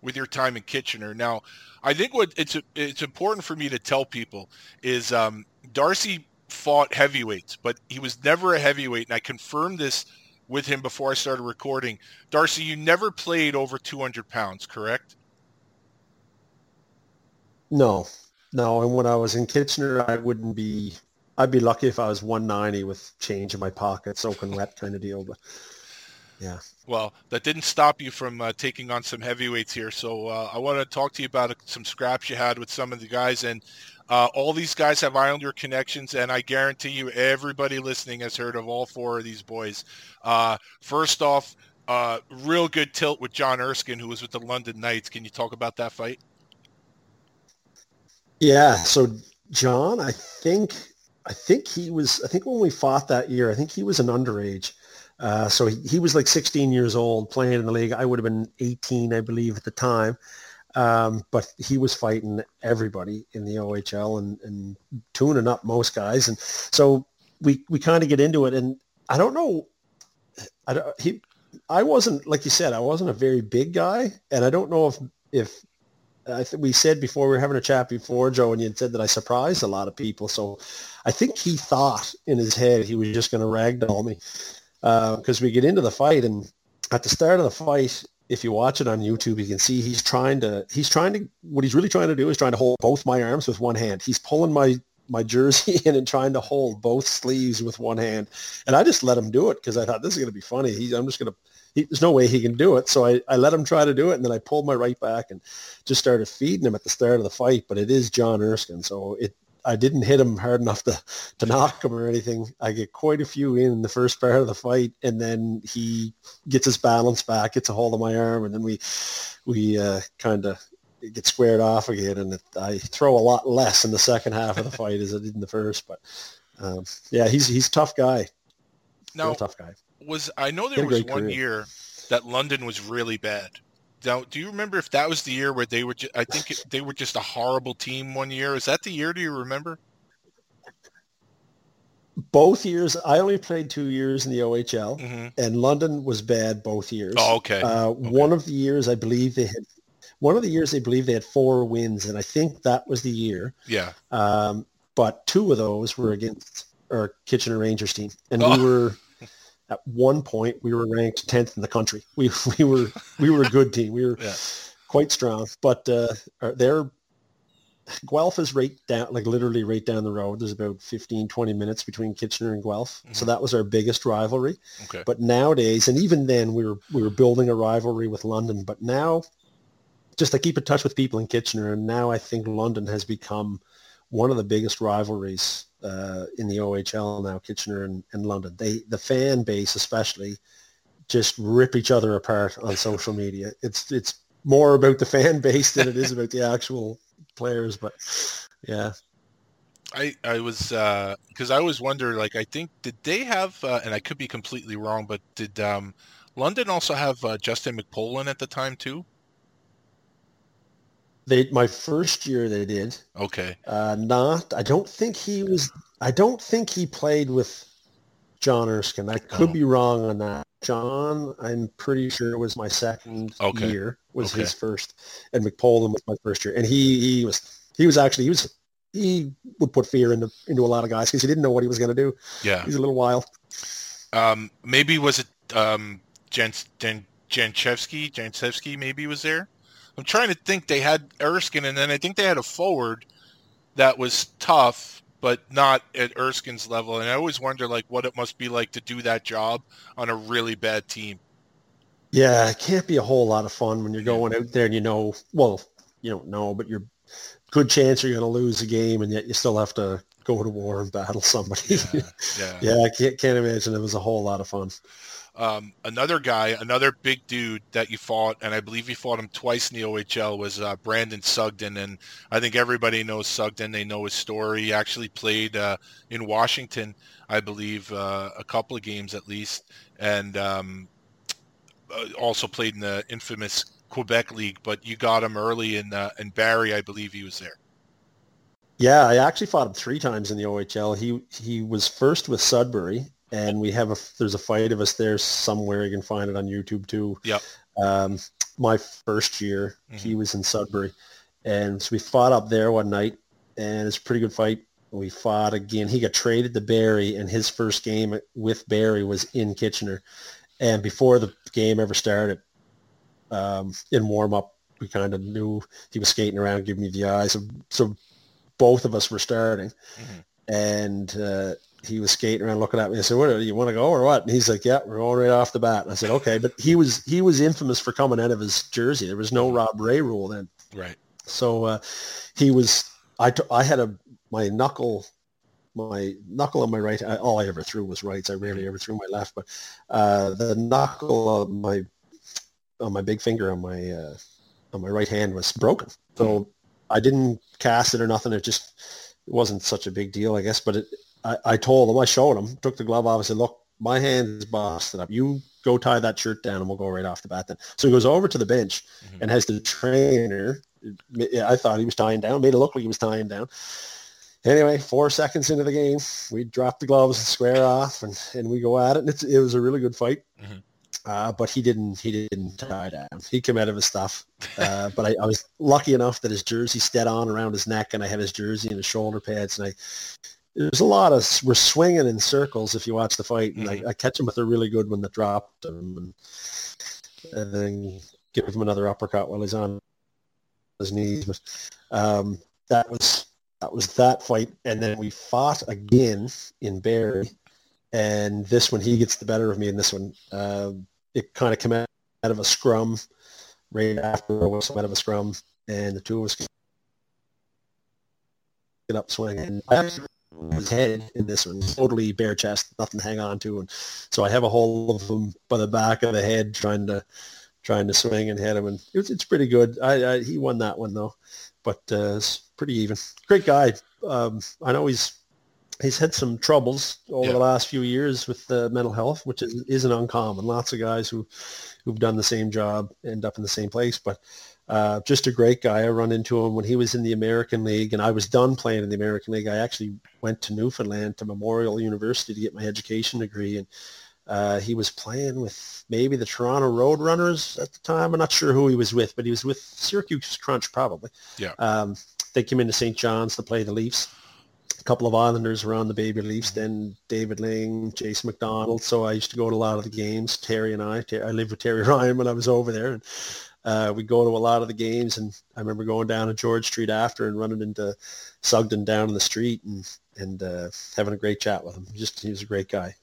Speaker 4: with your time in Kitchener. Now, I think what it's it's important for me to tell people is um, Darcy fought heavyweights, but he was never a heavyweight, and I confirmed this with him before I started recording. Darcy, you never played over 200 pounds, correct?
Speaker 5: No, no. And when I was in Kitchener, I wouldn't be I'd be lucky if I was 190 with change in my pocket, soaking wet kind of deal. But yeah.
Speaker 4: Well, that didn't stop you from uh, taking on some heavyweights here. So uh, I want to talk to you about uh, some scraps you had with some of the guys. And uh, all these guys have Islander connections, and I guarantee you everybody listening has heard of all four of these boys. Uh, first off, uh, real good tilt with John Erskine, who was with the London Knights. Can you talk about that fight?
Speaker 5: Yeah. So John, I think I think he was, I think when we fought that year, I think he was an underage. Uh, so he, he, was like 16 years old playing in the league. I would have been 18, I believe, at the time. Um, but he was fighting everybody in the OHL and, and tuning up most guys. And so we, we kind of get into it. And I don't know, I, don't, he, I wasn't, like you said, I wasn't a very big guy. And I don't know if, if I we said before we were having a chat before, Joe, and you said that I surprised a lot of people. So I think he thought in his head he was just going to ragdoll me because uh, we get into the fight, and at the start of the fight, if you watch it on YouTube, you can see he's trying to he's trying to what he's really trying to do is trying to hold both my arms with one hand. He's pulling my my jersey in and trying to hold both sleeves with one hand, and I just let him do it because I thought this is going to be funny. He's I'm just going to he, there's no way he can do it. So I, I let him try to do it, and then I pulled my right back and just started feeding him at the start of the fight. But it is John Erskine, so it I didn't hit him hard enough to, to knock him or anything. I get quite a few in the first part of the fight, and then he gets his balance back, gets a hold of my arm, and then we we uh, kind of get squared off again. And it, I throw a lot less in the second half of the fight as I did in the first. But um, yeah, he's he's a tough guy.
Speaker 4: No, Real
Speaker 5: tough guy.
Speaker 4: Was I know there was one career. year that London was really bad. Now, do you remember if that was the year where they were? Ju- I think it, they were just a horrible team one year. Is that the year? Do you remember?
Speaker 5: Both years. I only played two years in the OHL, mm-hmm. and London was bad both years.
Speaker 4: Oh, okay.
Speaker 5: Uh,
Speaker 4: okay.
Speaker 5: One of the years, I believe they had. One of the years, they believe they had four wins, and I think that was the year.
Speaker 4: Yeah.
Speaker 5: Um, but two of those were against our Kitchener Rangers team, and oh. we were at one point we were ranked 10th in the country. We, we were we were a good team. We were yeah. quite strong. But uh, their Guelph is right down, like literally right down the road. There's about 15, 20 minutes between Kitchener and Guelph. Mm-hmm. So that was our biggest rivalry.
Speaker 4: Okay.
Speaker 5: But nowadays, and even then, we were we were building a rivalry with London. But now, just I keep in touch with people in Kitchener, and now I think London has become one of the biggest rivalries uh, in the OHL now, Kitchener and, London. They the fan base especially just rip each other apart on social media. It's it's more about the fan base than it is about the actual players. But yeah,
Speaker 4: I I was because uh, I always wonder like I think did they have uh, and I could be completely wrong, but did um, London also have uh, Justin McPolin at the time too?
Speaker 5: They my first year they did.
Speaker 4: Okay.
Speaker 5: Uh, not. I don't think he was. I don't think he played with John Erskine. I could oh. be wrong on that. John, I'm pretty sure it was my second
Speaker 4: okay.
Speaker 5: year. Was
Speaker 4: okay.
Speaker 5: his first, and McPolin was my first year, and he he was he was actually he was he would put fear into into a lot of guys because he didn't know what he was going to do.
Speaker 4: Yeah,
Speaker 5: he's a little wild.
Speaker 4: Um, maybe was it um, Jan Jan Janchevsky? Janchevsky maybe was there. I'm trying to think. They had Erskine, and then I think they had a forward that was tough, but not at Erskine's level. And I always wonder, like, what it must be like to do that job on a really bad team.
Speaker 5: Yeah, it can't be a whole lot of fun when you're going out there and you know, well, you don't know, but you're good chance you're going to lose a game, and yet you still have to go to war and battle somebody.
Speaker 4: Yeah, yeah.
Speaker 5: yeah I can't, can't imagine it was a whole lot of fun.
Speaker 4: Um, another guy, another big dude that you fought, and I believe you fought him twice in the OHL, was uh, Brandon Sugden. And I think everybody knows Sugden. They know his story. He actually played uh, in Washington, I believe, uh, a couple of games at least, and um, uh, also played in the infamous Quebec League. But you got him early in, uh, in Barrie, I believe he was there.
Speaker 5: Yeah, I actually fought him three times in the OHL. He he was first with Sudbury, and we have a there's a fight of us there somewhere. You can find it on YouTube too.
Speaker 4: Yep.
Speaker 5: Um, my first year, mm-hmm. he was in Sudbury, and so we fought up there one night, and it's a pretty good fight. We fought again. He got traded to Barrie, and his first game with Barrie was in Kitchener. And before the game ever started, um, in warm up, we kind of knew he was skating around, giving me the eyes. So, so both of us were starting. Mm-hmm and uh, he was skating around looking at me. I said, "What? Do you want to go or what?" And he's like, "Yeah, we're going right off the bat." And I said, "Okay," but he was he was infamous for coming out of his jersey. There was no Rob Ray rule then,
Speaker 4: Right.
Speaker 5: so uh, he was. I t- I had a my knuckle. My knuckle on my right, I, all I ever threw was rights. I rarely ever threw my left, but uh, the knuckle on my on my big finger on my uh, on my right hand was broken. So I didn't cast it or nothing. It just it wasn't such a big deal, I guess. But it, I, I told him, I showed him, took the glove off, I said, look, my hand is busted up. You go tie that shirt down and we'll go right off the bat then. So he goes over to the bench and has the trainer, I thought he was tying down, made it look like he was tying down. Anyway, four seconds into the game, we drop the gloves and square off and, and we go at it. And it's, it was a really good fight. Uh, but he didn't. He didn't tie down. He came out of his stuff. Uh, but I, I was lucky enough that his jersey stayed on around his neck, and I had his jersey and his shoulder pads. And I, there's a lot of we're swinging in circles if you watch the fight, and I, I catch him with a really good one that dropped him, and, and then give him another uppercut while he's on his knees. But um, that was that was that fight, and then we fought again in Barrie, and this one he gets the better of me, and this one uh, it kind of came out of a scrum right after I was out of a scrum, and the two of us get up swinging. I actually his head in this one, totally bare chest, nothing to hang on to, and so I have a hold of him by the back of the head, trying to trying to swing and hit him, and it was, it's pretty good. I, I he won that one though, but uh, it's pretty even. Great guy. Um, I know he's he's had some troubles over
Speaker 4: Yeah.
Speaker 5: the last few years with uh, mental health, which is, isn't uncommon. Lots of guys who who've done the same job end up in the same place, but uh, just a great guy. I run into him when he was in the American League, and I was done playing in the American League. I actually went to Newfoundland to Memorial University to get my education degree, and uh, he was playing with maybe the Toronto Roadrunners at the time. I'm not sure who he was with, but he was with Syracuse Crunch probably.
Speaker 4: Yeah.
Speaker 5: Um, they came into St. John's to play the Leafs. A couple of Islanders were on the Baby Leafs, then David Ling, Jason McDonald. So I used to go to a lot of the games. Terry and I, I lived with Terry Ryan when I was over there, and uh, we go to a lot of the games. And I remember going down to George Street after and running into Sugden down in the street and and uh, having a great chat with him. Just he was a great guy.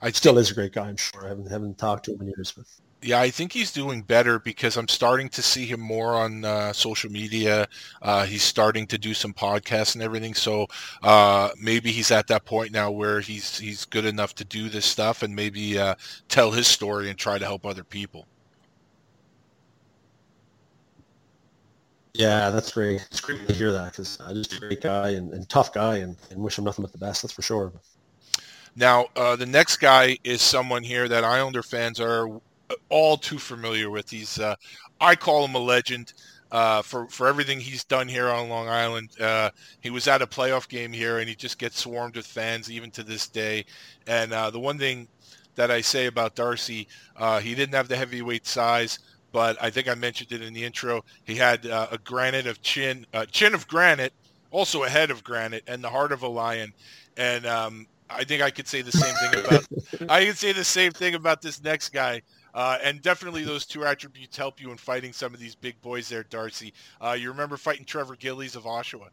Speaker 4: I
Speaker 5: Still is a great guy. I'm sure. I haven't haven't talked to him in years, but
Speaker 4: Yeah, I think he's doing better because I'm starting to see him more on uh, social media. Uh, he's starting to do some podcasts and everything. So uh, maybe he's at that point now where he's he's good enough to do this stuff and maybe uh, tell his story and try to help other people.
Speaker 5: Yeah, that's great. It's great to hear that because uh, just a great guy and, and tough guy, and, and wish him nothing but the best. That's for sure.
Speaker 4: Now, uh, the next guy is someone here that Islander fans are all too familiar with. He's, uh, I call him a legend uh, for for everything he's done here on Long Island. Uh, he was at a playoff game here, and he just gets swarmed with fans even to this day. And uh, the one thing that I say about Darcy, uh, he didn't have the heavyweight size. But I think I mentioned it in the intro. He had uh, a granite of chin, uh, chin of granite, also a head of granite, and the heart of a lion. And um, I think I could say the same thing about. I could say the same thing about this next guy. Uh, and definitely those two attributes help you in fighting some of these big boys there, Darcy. Uh, you remember fighting Trevor Gillies of Oshawa?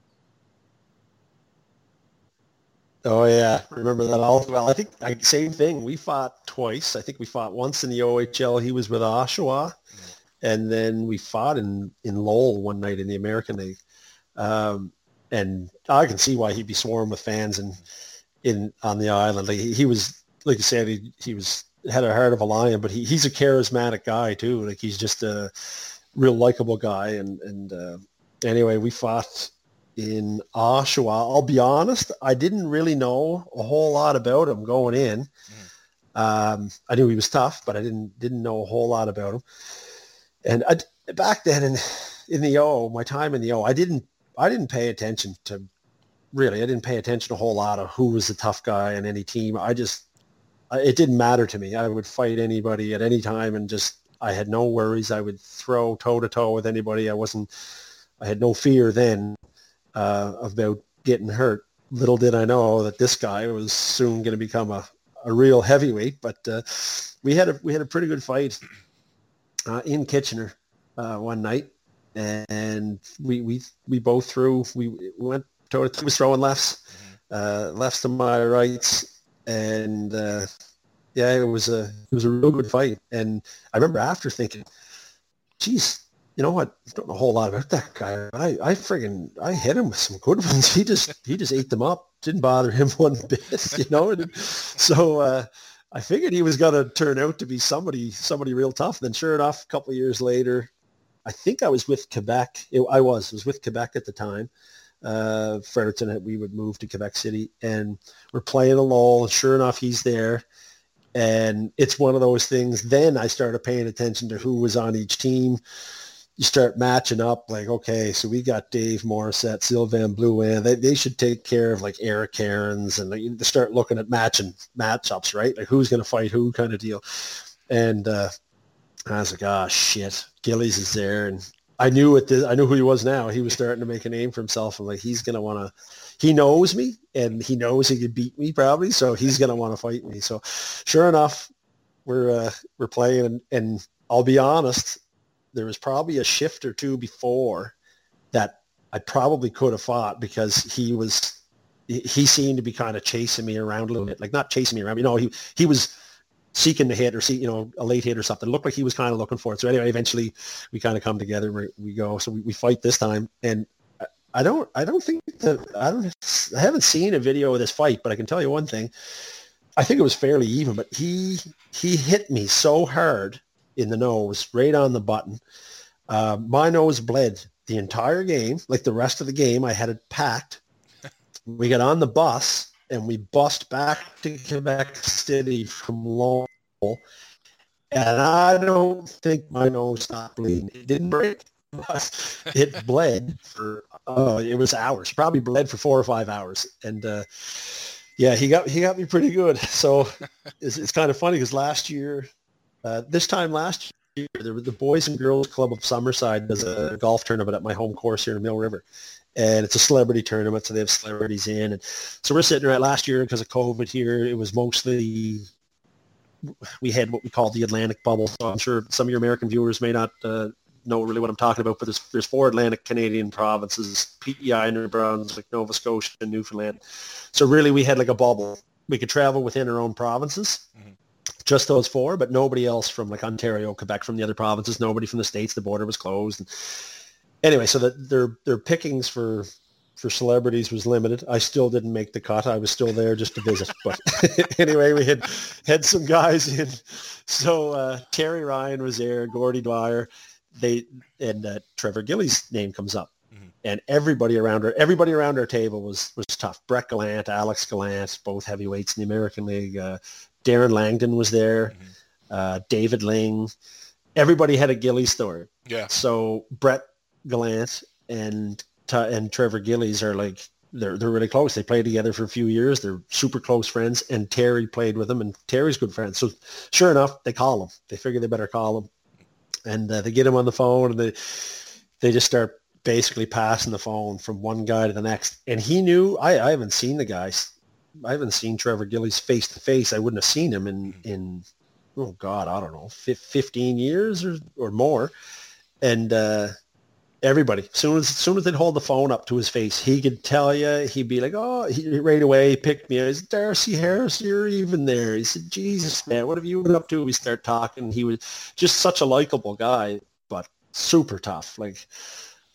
Speaker 5: Oh yeah, remember that all well. I think I, same thing. We fought twice. I think we fought once in the OHL. He was with Oshawa, and then we fought in in Lowell one night in the American League. Um, and I can see why he'd be swarmed with fans and in on the island. Like, he, he was like you said, he, he was had a heart of a lion, but he, he's a charismatic guy too. Like he's just a real likable guy. And and uh, anyway, we fought in Oshawa. I'll be honest, I didn't really know a whole lot about him going in. Um, I knew he was tough, but I didn't didn't know a whole lot about him. And I, back then in in the O, my time in the O, I didn't I didn't pay attention to really. I didn't pay attention a whole lot of who was the tough guy in any team. I just it didn't matter to me. I would fight anybody at any time, and just I had no worries. I would throw toe to toe with anybody. I wasn't. I had no fear then uh, about getting hurt. Little did I know that this guy was soon going to become a, a real heavyweight. But uh, we had a we had a pretty good fight uh, in Kitchener uh, one night, and we we we both threw. We, we went to toe. Was throwing lefts. uh, lefts to my rights, and uh, yeah, it was a it was a real good fight. And I remember after thinking, geez, you know what? Don't know a whole lot about that guy. I I friggin' I hit him with some good ones. He just he just ate them up. Didn't bother him one bit, you know. And so uh, I figured he was gonna turn out to be somebody somebody real tough. Then sure enough, a couple years later, I think I was with Quebec. It, I was I was with Quebec at the time. Uh, Fredericton, we would move to Quebec City, and we're playing a lull. And sure enough, he's there. And it's one of those things. Then I started paying attention to who was on each team you start matching up like, okay, so we got Dave Morissette, Sylvain Blouin. They, they should take care of like Eric Cairns and like, you start looking at matching matchups, right? Like who's going to fight who kind of deal. And uh, I was like, oh, shit. Gillies is there. And I knew what this, I knew who he was now. He was starting to make a name for himself. I'm like, he's going to want to, he knows me and he knows he could beat me probably. So he's going to want to fight me. So sure enough, we're, uh, we're playing and, and I'll be honest, there was probably a shift or two before that I probably could have fought because he was he seemed to be kind of chasing me around a little bit, like not chasing me around. You know, he he was seeking the hit or see you know a late hit or something. It looked like he was kind of looking for it. So anyway, eventually we kind of come together. We, we go. So we, we fight this time, and I don't I don't think that I don't I haven't seen a video of this fight, but I can tell you one thing. I think it was fairly even, but he he hit me so hard in the nose, right on the button. Uh, my nose bled the entire game. Like the rest of the game, I had it packed. We got on the bus and we bussed back to Quebec City from Lowell. And I don't think my nose stopped bleeding. It didn't break, but it bled for, oh, it was hours. Probably bled for four or five hours. And, uh, yeah, he got he got me pretty good. So it's, it's kind of funny because last year uh, this time last year, was the Boys and Girls Club of Summerside does a golf tournament at my home course here in Mill River. And it's a celebrity tournament, so they have celebrities in. And so we're sitting there last year because of COVID here. It was mostly we had what we call the Atlantic bubble. So I'm sure some of your American viewers may not uh, know really what I'm talking about, but there's there's four Atlantic Canadian provinces: PEI, New Brunswick, Nova Scotia, and Newfoundland. So really, we had like a bubble. We could travel within our own provinces. Mm-hmm just those four, but nobody else from like Ontario, Quebec, from the other provinces. Nobody from the states. The border was closed. And anyway, so that their their pickings for for celebrities was limited. I still didn't make the cut. I was still there just to visit. But anyway, we had had some guys in. So uh, Terry Ryan was there, Gordy Dwyer, they and uh, Trevor Gillies' name comes up. Mm-hmm. And everybody around her, everybody around our table was was tough. Brett Gallant, Alex Gallant, both heavyweights in the American League. Uh, Darren Langdon was there, mm-hmm. uh, David Ling. Everybody had a Gilly story.
Speaker 4: Yeah.
Speaker 5: So Brett Gallant and and Trevor Gillies are like they're they're really close. They played together for a few years. They're super close friends. And Terry played with them, and Terry's good friends. So sure enough, they call him. They figure they better call him, and uh, they get him on the phone, and they they just start basically passing the phone from one guy to the next. And he knew I, I haven't seen the guys I haven't seen Trevor Gillies face to face. I wouldn't have seen him in in oh god, I don't know, 15 years or or more. And uh, everybody, as soon as, as soon as they'd hold the phone up to his face, he could tell you. He'd be like, "Oh," he, right away, he picked me. I said, "Darcy Harris, you're even there." He said, "Jesus, man, what have you been up to?" We start talking. He was just such a likable guy, but super tough. Like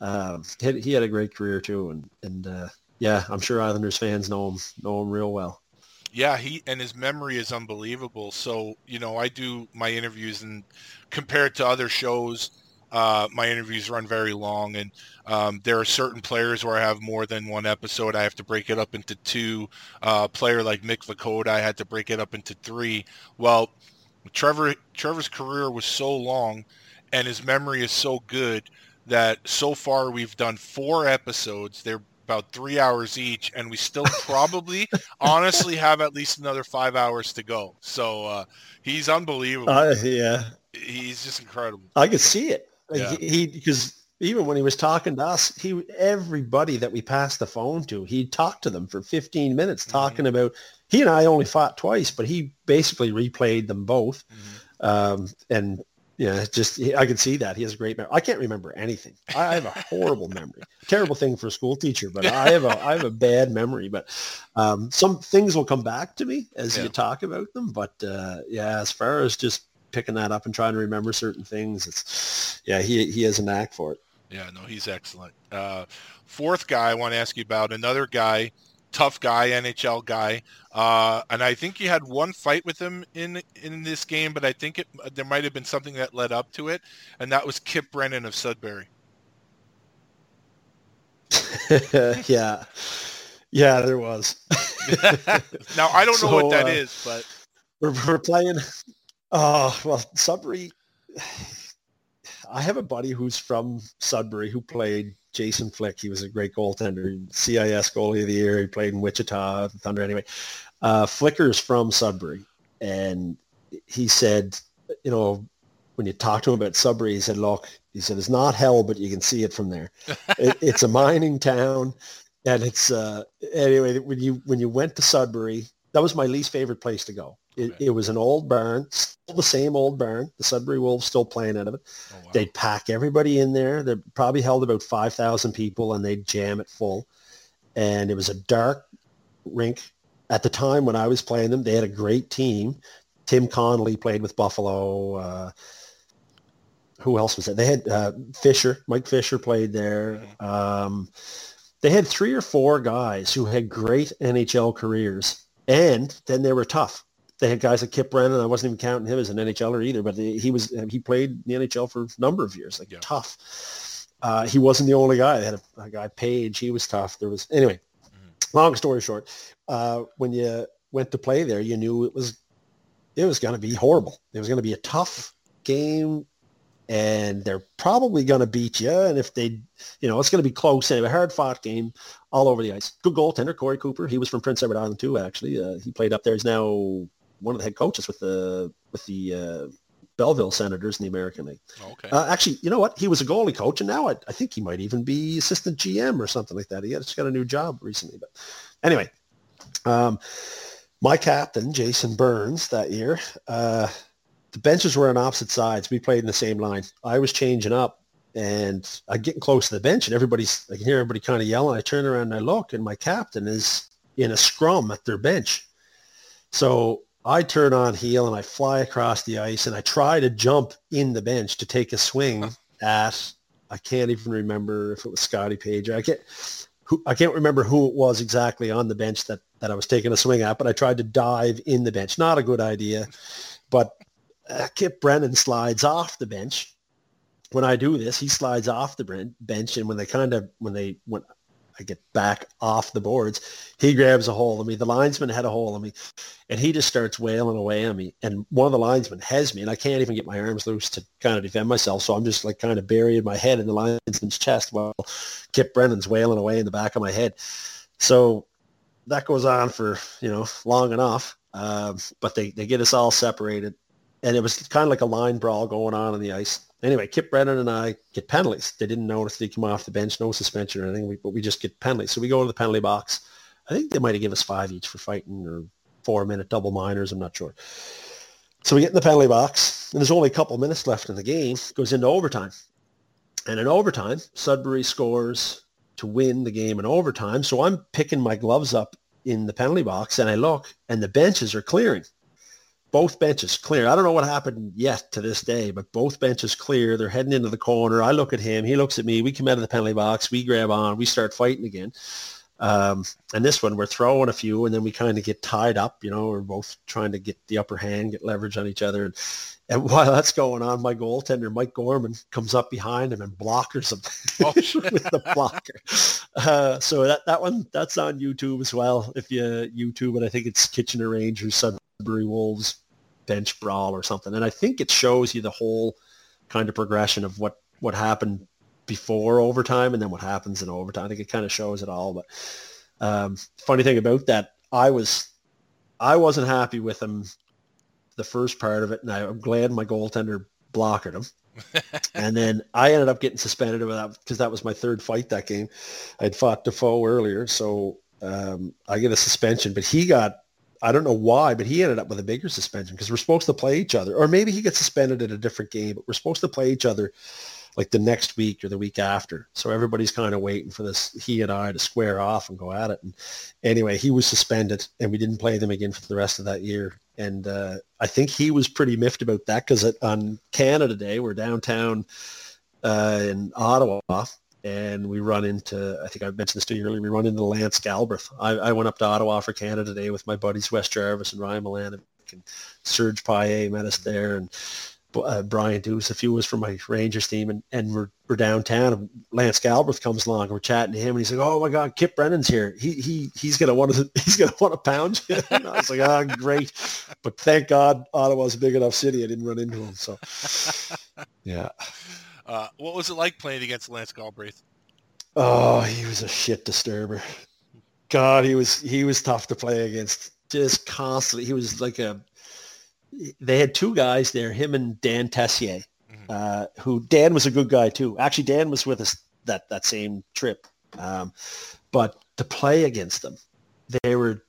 Speaker 5: um, he, he had a great career too, and and uh, yeah, I'm sure Islanders fans know him know him real well.
Speaker 4: Yeah, he and his memory is unbelievable. So you know, I do my interviews and compared to other shows, uh, my interviews run very long, and um, there are certain players where I have more than one episode. I have to break it up into two. Uh, player like Mick Vukota, I had to break it up into three. Well, Trevor Trevor's career was so long, and his memory is so good that so far we've done four episodes. They're about three hours each, and we still probably, honestly, have at least another five hours to go. So uh, he's unbelievable.
Speaker 5: Uh, yeah,
Speaker 4: he's just incredible.
Speaker 5: I could see it. Yeah. He because even when he was talking to us, he everybody that we passed the phone to, he talked to them for 15 minutes, mm-hmm. talking mm-hmm. about. He and I only fought twice, but he basically replayed them both, mm-hmm. um, and Yeah, just I can see that he has a great memory. I can't remember anything. I have a horrible memory. Terrible thing for a school teacher, but I have a I have a bad memory. But um, some things will come back to me as
Speaker 4: Yeah.
Speaker 5: you talk about them. But uh, yeah, as far as just picking that up and trying to remember certain things, it's yeah, he he has a knack for it.
Speaker 4: Yeah, no, he's excellent. Uh, fourth guy I want to ask you about, another guy, tough guy, NHL guy. Uh, and I think you had one fight with him in in this game, but I think it there might have been something that led up to it, and that was Kip Brennan of Sudbury.
Speaker 5: yeah, yeah, there was.
Speaker 4: now I don't know what that
Speaker 5: uh,
Speaker 4: is, but
Speaker 5: We're, we're playing. Oh well, Sudbury. I have a buddy who's from Sudbury who played Jason Flick. He was a great goaltender, CIS goalie of the year. He played in Wichita, the Thunder. Anyway, uh, Flicker's from Sudbury, and he said, you know, when you talk to him about Sudbury, he said, look, he said it's not hell, but you can see it from there. it, it's a mining town, and it's uh, anyway. When you when you went to Sudbury, that was my least favorite place to go. It,
Speaker 4: Okay.
Speaker 5: it was an old barn, still the same old barn. The Sudbury Wolves still playing out of it.
Speaker 4: oh, wow.
Speaker 5: They'd pack everybody in there. They probably held about 5,000 people and they'd jam it full. And it was a dark rink. At the time when I was playing them, they had a great team. Tim Connolly played with Buffalo. Uh, who else was there? They had uh, Fisher. Mike Fisher played there. Um, they had three or four guys who had great NHL careers, and then they were tough. They had guys like Kip Brennan. I wasn't even counting him as an NHLer either, but he was he played in the NHL for a number of years. Like
Speaker 4: Yeah.
Speaker 5: tough. Uh, he wasn't the only guy. They had a, a guy Page. He was tough. There was anyway. Long story short, uh, when you went to play there, you knew it was it was going to be horrible. It was going to be a tough game, and they're probably going to beat you. And if they, you know, it's going to be close. Anyway, a hard fought game all over the ice. Good goaltender, Corey Cooper. He was from Prince Edward Island too. Actually, uh, he played up there. He's now one of the head coaches with the with the uh, Belleville Senators in the American League.
Speaker 4: okay.
Speaker 5: Uh, actually, you know what? He was a goalie coach, and now I, I think he might even be assistant GM or something like that. He just got a new job recently. But anyway, um, my captain, Jason Burns, that year, uh, the benches were on opposite sides. We played in the same line. I was changing up, and I'm getting close to the bench, and everybody's, I can hear everybody kind of yelling. I turn around and I look, and my captain is in a scrum at their bench. So I turn on heel and I fly across the ice and I try to jump in the bench to take a swing at I can't even remember if it was Scotty Page. I can't who I can't remember who it was exactly on the bench that that I was taking a swing at, but I tried to dive in the bench. Not a good idea, but uh, Kip Brennan slides off the bench. When I do this, he slides off the bench, and when they kind of when they when I get back off the boards, he grabs a hold of me. The linesman had a hold of me, and he just starts wailing away on me. And one of the linesmen has me, and I can't even get my arms loose to kind of defend myself. So I'm just like kind of burying my head in the linesman's chest while Kip Brennan's wailing away in the back of my head. So that goes on for you know long enough. Um, but they they get us all separated, and it was kind of like a line brawl going on on the ice. Anyway, Kip Brennan and I get penalties. They didn't notice they come off the bench, no suspension or anything, but we just get penalties. So we go to the penalty box. I think they might have given us five each for fighting or four minute double minors. I'm not sure. So we get in the penalty box, and there's only a couple minutes left in the game. Goes into overtime. And in overtime, Sudbury scores to win the game in overtime. So I'm picking my gloves up in the penalty box, and I look, and the benches are clearing. Both benches clear. I don't know what happened yet to this day, but both benches clear. They're heading into the corner. I look at him. He looks at me. We come out of the penalty box. We grab on. We start fighting again. Um, and this one, we're throwing a few, and then we kind of get tied up. You know, we're both trying to get the upper hand, get leverage on each other. And, and while that's going on, my goaltender, Mike Gorman, comes up behind him and blockers him
Speaker 4: Oh,
Speaker 5: with the blocker. Uh, so that, that one, that's on YouTube as well. If you YouTube it, I think it's Kitchener Rangers, Sudbury Wolves, bench brawl or something. And I think it shows you the whole kind of progression of what, what happened before overtime and then what happens in overtime. I think it kind of shows it all. But um, funny thing about that, I was I wasn't happy with him the first part of it, and I, I'm glad my goaltender blocked him. and then I ended up getting suspended because that was my third fight that game. I'd fought Defoe earlier, so um, I get a suspension, but he got I don't know why, but he ended up with a bigger suspension because we're supposed to play each other, or maybe he gets suspended in a different game, but we're supposed to play each other like the next week or the week after. So everybody's kind of waiting for this he and I to square off and go at it. And anyway, he was suspended and we didn't play them again for the rest of that year. And uh, I think he was pretty miffed about that because on Canada Day, we're downtown uh, in Ottawa and we run into, I think I mentioned this to you earlier, we run into Lance Galbraith. I, I went up to Ottawa for Canada Day with my buddies Wes Jarvis and Ryan Milanovic and Serge Paillet met us there. And uh, Brian Deuce, a few was from my Rangers team, and, and we're, we're downtown. And Lance Galbraith comes along, and we're chatting to him, and he's like, "Oh my God, Kip Brennan's here. He he he's gonna want to he's gonna want to pound you." and I was like, "Ah, oh, great," but thank God Ottawa's a big enough city. I didn't run into him. So, yeah.
Speaker 4: Uh, what was it like playing against Lance Galbraith?
Speaker 5: Oh, he was a shit disturber. God, he was he was tough to play against. Just constantly, he was like a they had two guys there, him and Dan Tessier, mm-hmm. uh, who Dan was a good guy too. Actually, Dan was with us that, that same trip. Um, but to play against them, they were,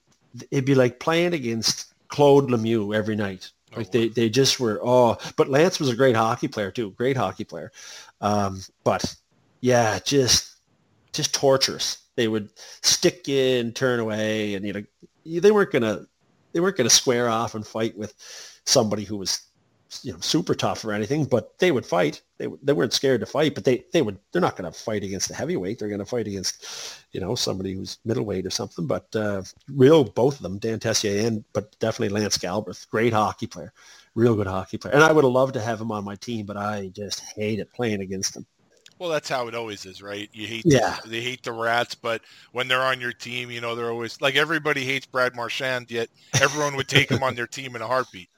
Speaker 5: it'd be like playing against Claude Lemieux every night. Oh, like they, they just were, oh, but Lance was a great hockey player too, great hockey player. Um, but yeah, just, just torturous. They would stick and turn away and, you know, they weren't going to, they weren't going to square off and fight with somebody who was you know super tough or anything, but they would fight. They they weren't scared to fight, but they they would they're not going to fight against a heavyweight. They're going to fight against you know somebody who's middleweight or something. But uh, real both of them, Dan Tessier and but definitely Lance Galbraith, great hockey player, real good hockey player. And I would have loved to have him on my team, but I just hated playing against him.
Speaker 4: Well, that's how it always is, right? You hate,
Speaker 5: yeah.
Speaker 4: The, they hate the rats, but when they're on your team, you know they're always like everybody hates Brad Marchand, yet everyone would take him on their team in a heartbeat.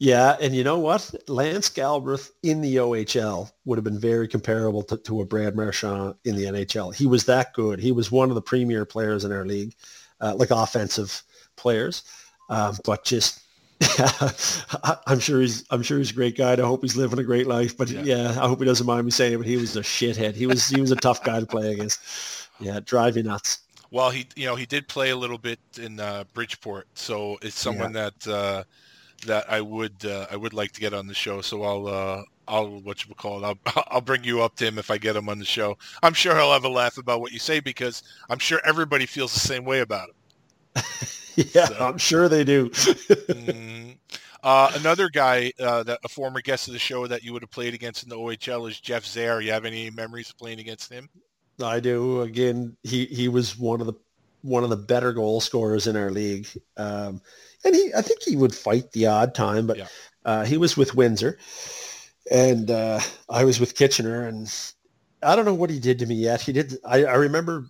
Speaker 5: Yeah, and you know what? Lance Galbraith in the OHL would have been very comparable to, to a Brad Marchand in the NHL. He was that good. He was one of the premier players in our league, uh, like offensive players. Um, but just, yeah, I'm sure he's I'm sure he's a great guy. I hope he's living a great life. But yeah. yeah, I hope he doesn't mind me saying it. But he was a shithead. He was he was a tough guy to play against. Yeah, drive you nuts.
Speaker 4: Well, he you know he did play a little bit in uh, Bridgeport, so it's someone yeah. that. Uh, that I would uh, I would like to get on the show. So I'll uh, I'll what you call it. I'll I'll bring you up to him if I get him on the show. I'm sure he'll have a laugh about what you say because I'm sure everybody feels the same way about him.
Speaker 5: yeah, so. I'm sure they do.
Speaker 4: mm-hmm. uh, another guy uh, that a former guest of the show that you would have played against in the OHL is Jeff Zehr. You have any memories of playing against him?
Speaker 5: I do. Again, he he was one of the one of the better goal scorers in our league. Um, and he I think he would fight the odd time, but yeah. uh, he was with Windsor, and uh, I was with Kitchener, and I don't know what he did to me yet. He did. I, I remember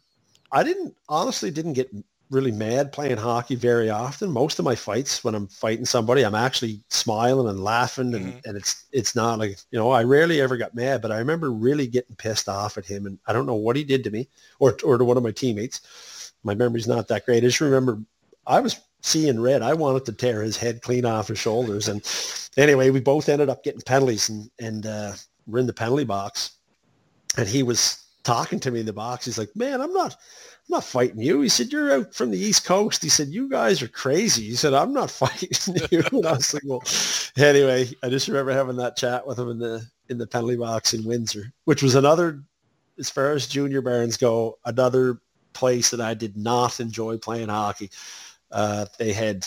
Speaker 5: I didn't honestly didn't get really mad playing hockey very often. Most of my fights when I'm fighting somebody, I'm actually smiling and laughing and, mm-hmm. and it's it's not like you know, I rarely ever got mad, but I remember really getting pissed off at him and I don't know what he did to me or or to one of my teammates. My memory's not that great. I just remember I was seeing red. I wanted to tear his head clean off his shoulders. And anyway, we both ended up getting penalties and, and uh, we're in the penalty box. And he was talking to me in the box. He's like, man, I'm not, I'm not fighting you. He said, you're out from the East Coast. He said, you guys are crazy. He said, I'm not fighting you. and I was like, well, anyway, I just remember having that chat with him in the, in the penalty box in Windsor, which was another, as far as junior barons go, another place that I did not enjoy playing hockey uh, they had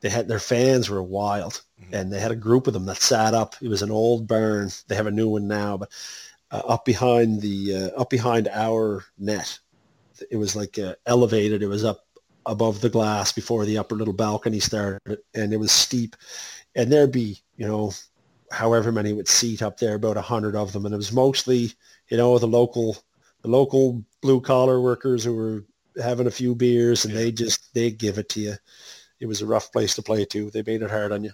Speaker 5: they had their fans were wild, mm-hmm. and they had a group of them that sat up. It was an old barn. They have a new one now, but uh, up behind the uh, up behind our net, it was like uh, elevated. It was up above the glass before the upper little balcony started, and it was steep. And there'd be you know however many would seat up there, about a hundred of them, and it was mostly you know the local the local blue collar workers who were having a few beers, and yeah. they just they give it to you. It was a rough place to play too. They made it hard on you.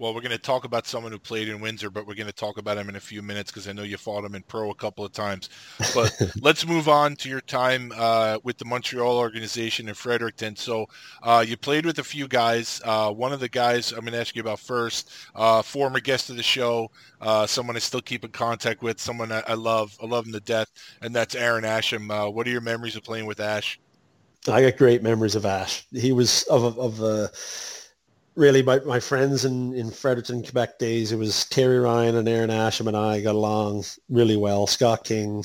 Speaker 4: Well, we're going to talk about someone who played in Windsor, but we're going to talk about him in a few minutes because I know you fought him in pro a couple of times. But let's move on to your time uh, with the Montreal organization in Fredericton. So uh, you played with a few guys. Uh, one of the guys I'm going to ask you about first, uh, former guest of the show, uh, someone I still keep in contact with, someone I, I, love. I love him to death, and that's Aaron Asham. Uh, what are your memories of playing with Ash?
Speaker 5: I got great memories of Ash. He was of of uh, really my, my friends in, in Fredericton, Quebec days. It was Terry Ryan and Aaron Asham and I got along really well. Scott King,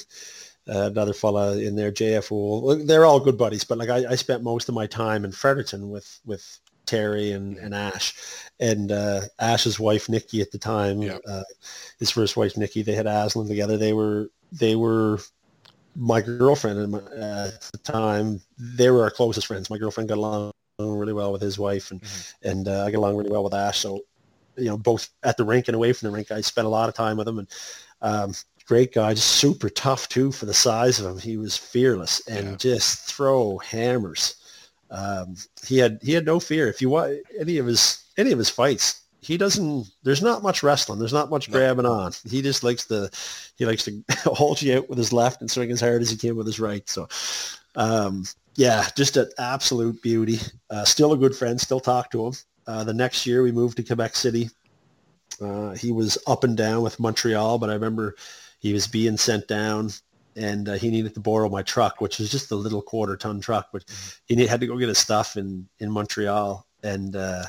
Speaker 5: uh, another fella in there, JF Houle. They're all good buddies, but like I, I spent most of my time in Fredericton with with Terry and, and Ash, and uh, Ash's wife Nikki at the time,
Speaker 4: Yeah.
Speaker 5: uh, his first wife Nikki. They had Aslan together. They were they were my girlfriend uh, at the time. They were our closest friends. My girlfriend got along really well with his wife, and and uh, I get along really well with Ash. So you know, both at the rink and away from the rink, I spent a lot of time with him, and um, great guy, just super tough too for the size of him. He was fearless and
Speaker 4: Yeah.
Speaker 5: just throw hammers. Um, he had he had no fear. If you want any of his any of his fights, he doesn't. There's not much wrestling. There's not much grabbing on. He just likes to he likes to hold you out with his left and swing as hard as he can with his right. So, um, yeah, just an absolute beauty. Uh, still a good friend. Still talk to him. Uh, the next year we moved to Quebec City. Uh, he was up and down with Montreal, but I remember he was being sent down and uh, he needed to borrow my truck, which was just a little quarter ton truck, but he had to go get his stuff in, in Montreal. And uh,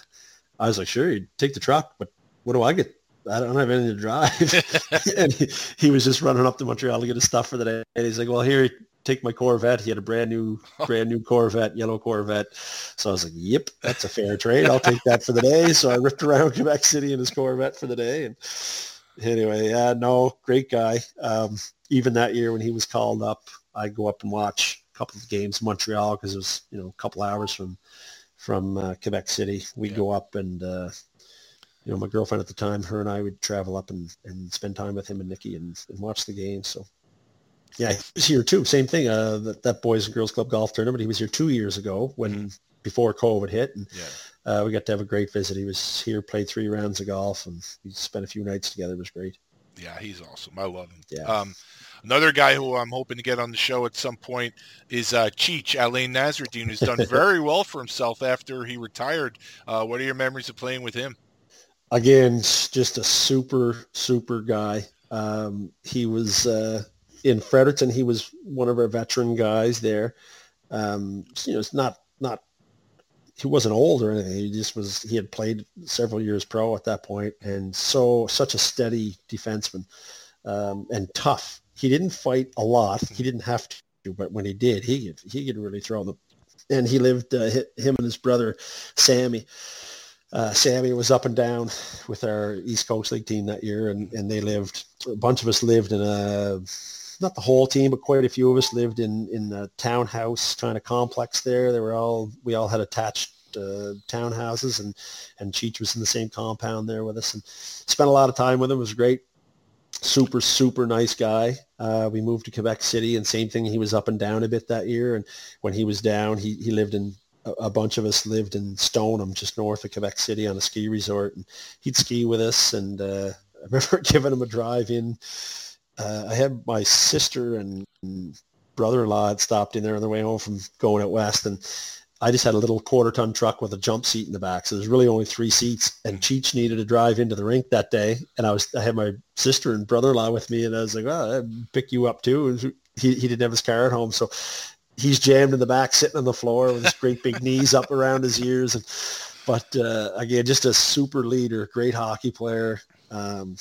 Speaker 5: I was like, sure, you take the truck, but what do I get? I don't have anything to drive. and he, he was just running up to Montreal to get his stuff for the day. And he's like, well, here, take my Corvette. He had a brand new, brand new Corvette, yellow Corvette. So I was like, yep, that's a fair trade. I'll take that for the day. So I ripped around Quebec City in his Corvette for the day. And anyway, yeah, no, great guy. Um, even that year when he was called up, I'd go up and watch a couple of games in Montreal because it was, you know, a couple hours from from uh, Quebec City. We'd
Speaker 4: Yeah.
Speaker 5: go up and, uh, you know, my girlfriend at the time, her and I would travel up and, and spend time with him and Nikki and, and watch the game. So, yeah, he was here too. Same thing. Uh, that, that Boys and Girls Club golf tournament. He was here two years ago when before COVID hit, and
Speaker 4: Yeah.
Speaker 5: uh, we got to have a great visit. He was here, played three rounds of golf, and we spent a few nights together. It was great.
Speaker 4: Yeah, he's awesome. I love him.
Speaker 5: Yeah.
Speaker 4: Um, another guy who I'm hoping to get on the show at some point is uh, Cheech Alain Nasreddine, who's done very well for himself after he retired. Uh, what are your memories of playing with him?
Speaker 5: again, just a super, super guy. Um, he was uh, in Fredericton. He was one of our veteran guys there. Um, you know, it's not not. He wasn't old or anything. He just was. He had played several years pro at that point, and so such a steady defenseman um, and tough. He didn't fight a lot. He didn't have to, but when he did, he could he could really throw them. And he lived. Uh, him and his brother, Sammy uh, Sammy was up and down with our East Coast League team that year, and, and they lived. A bunch of us lived in a not the whole team, but quite a few of us lived in in a townhouse kind of complex there. They were all we all had attached uh, townhouses, and and Cheech was in the same compound there with us, and spent a lot of time with him. It was great. Super super nice guy. Uh, we moved to Quebec City, and same thing. He was up and down a bit that year, and when he was down, he he lived in a, bunch of us lived in Stoneham, just north of Quebec City, on a ski resort, and he'd ski with us. And uh, I remember giving him a drive in. Uh, I had my sister and, and brother-in-law had stopped in there on their way home from going out west, and I just had a little quarter-ton truck with a jump seat in the back, so there's really only three seats. And Cheech needed to drive into the rink that day, and I was I had my sister and brother-in-law with me, and I was like, "Oh, I'd pick you up too." And he he didn't have his car at home, so he's jammed in the back, sitting on the floor with his great big knees up around his ears. And but uh, again, just a super leader, great hockey player, um,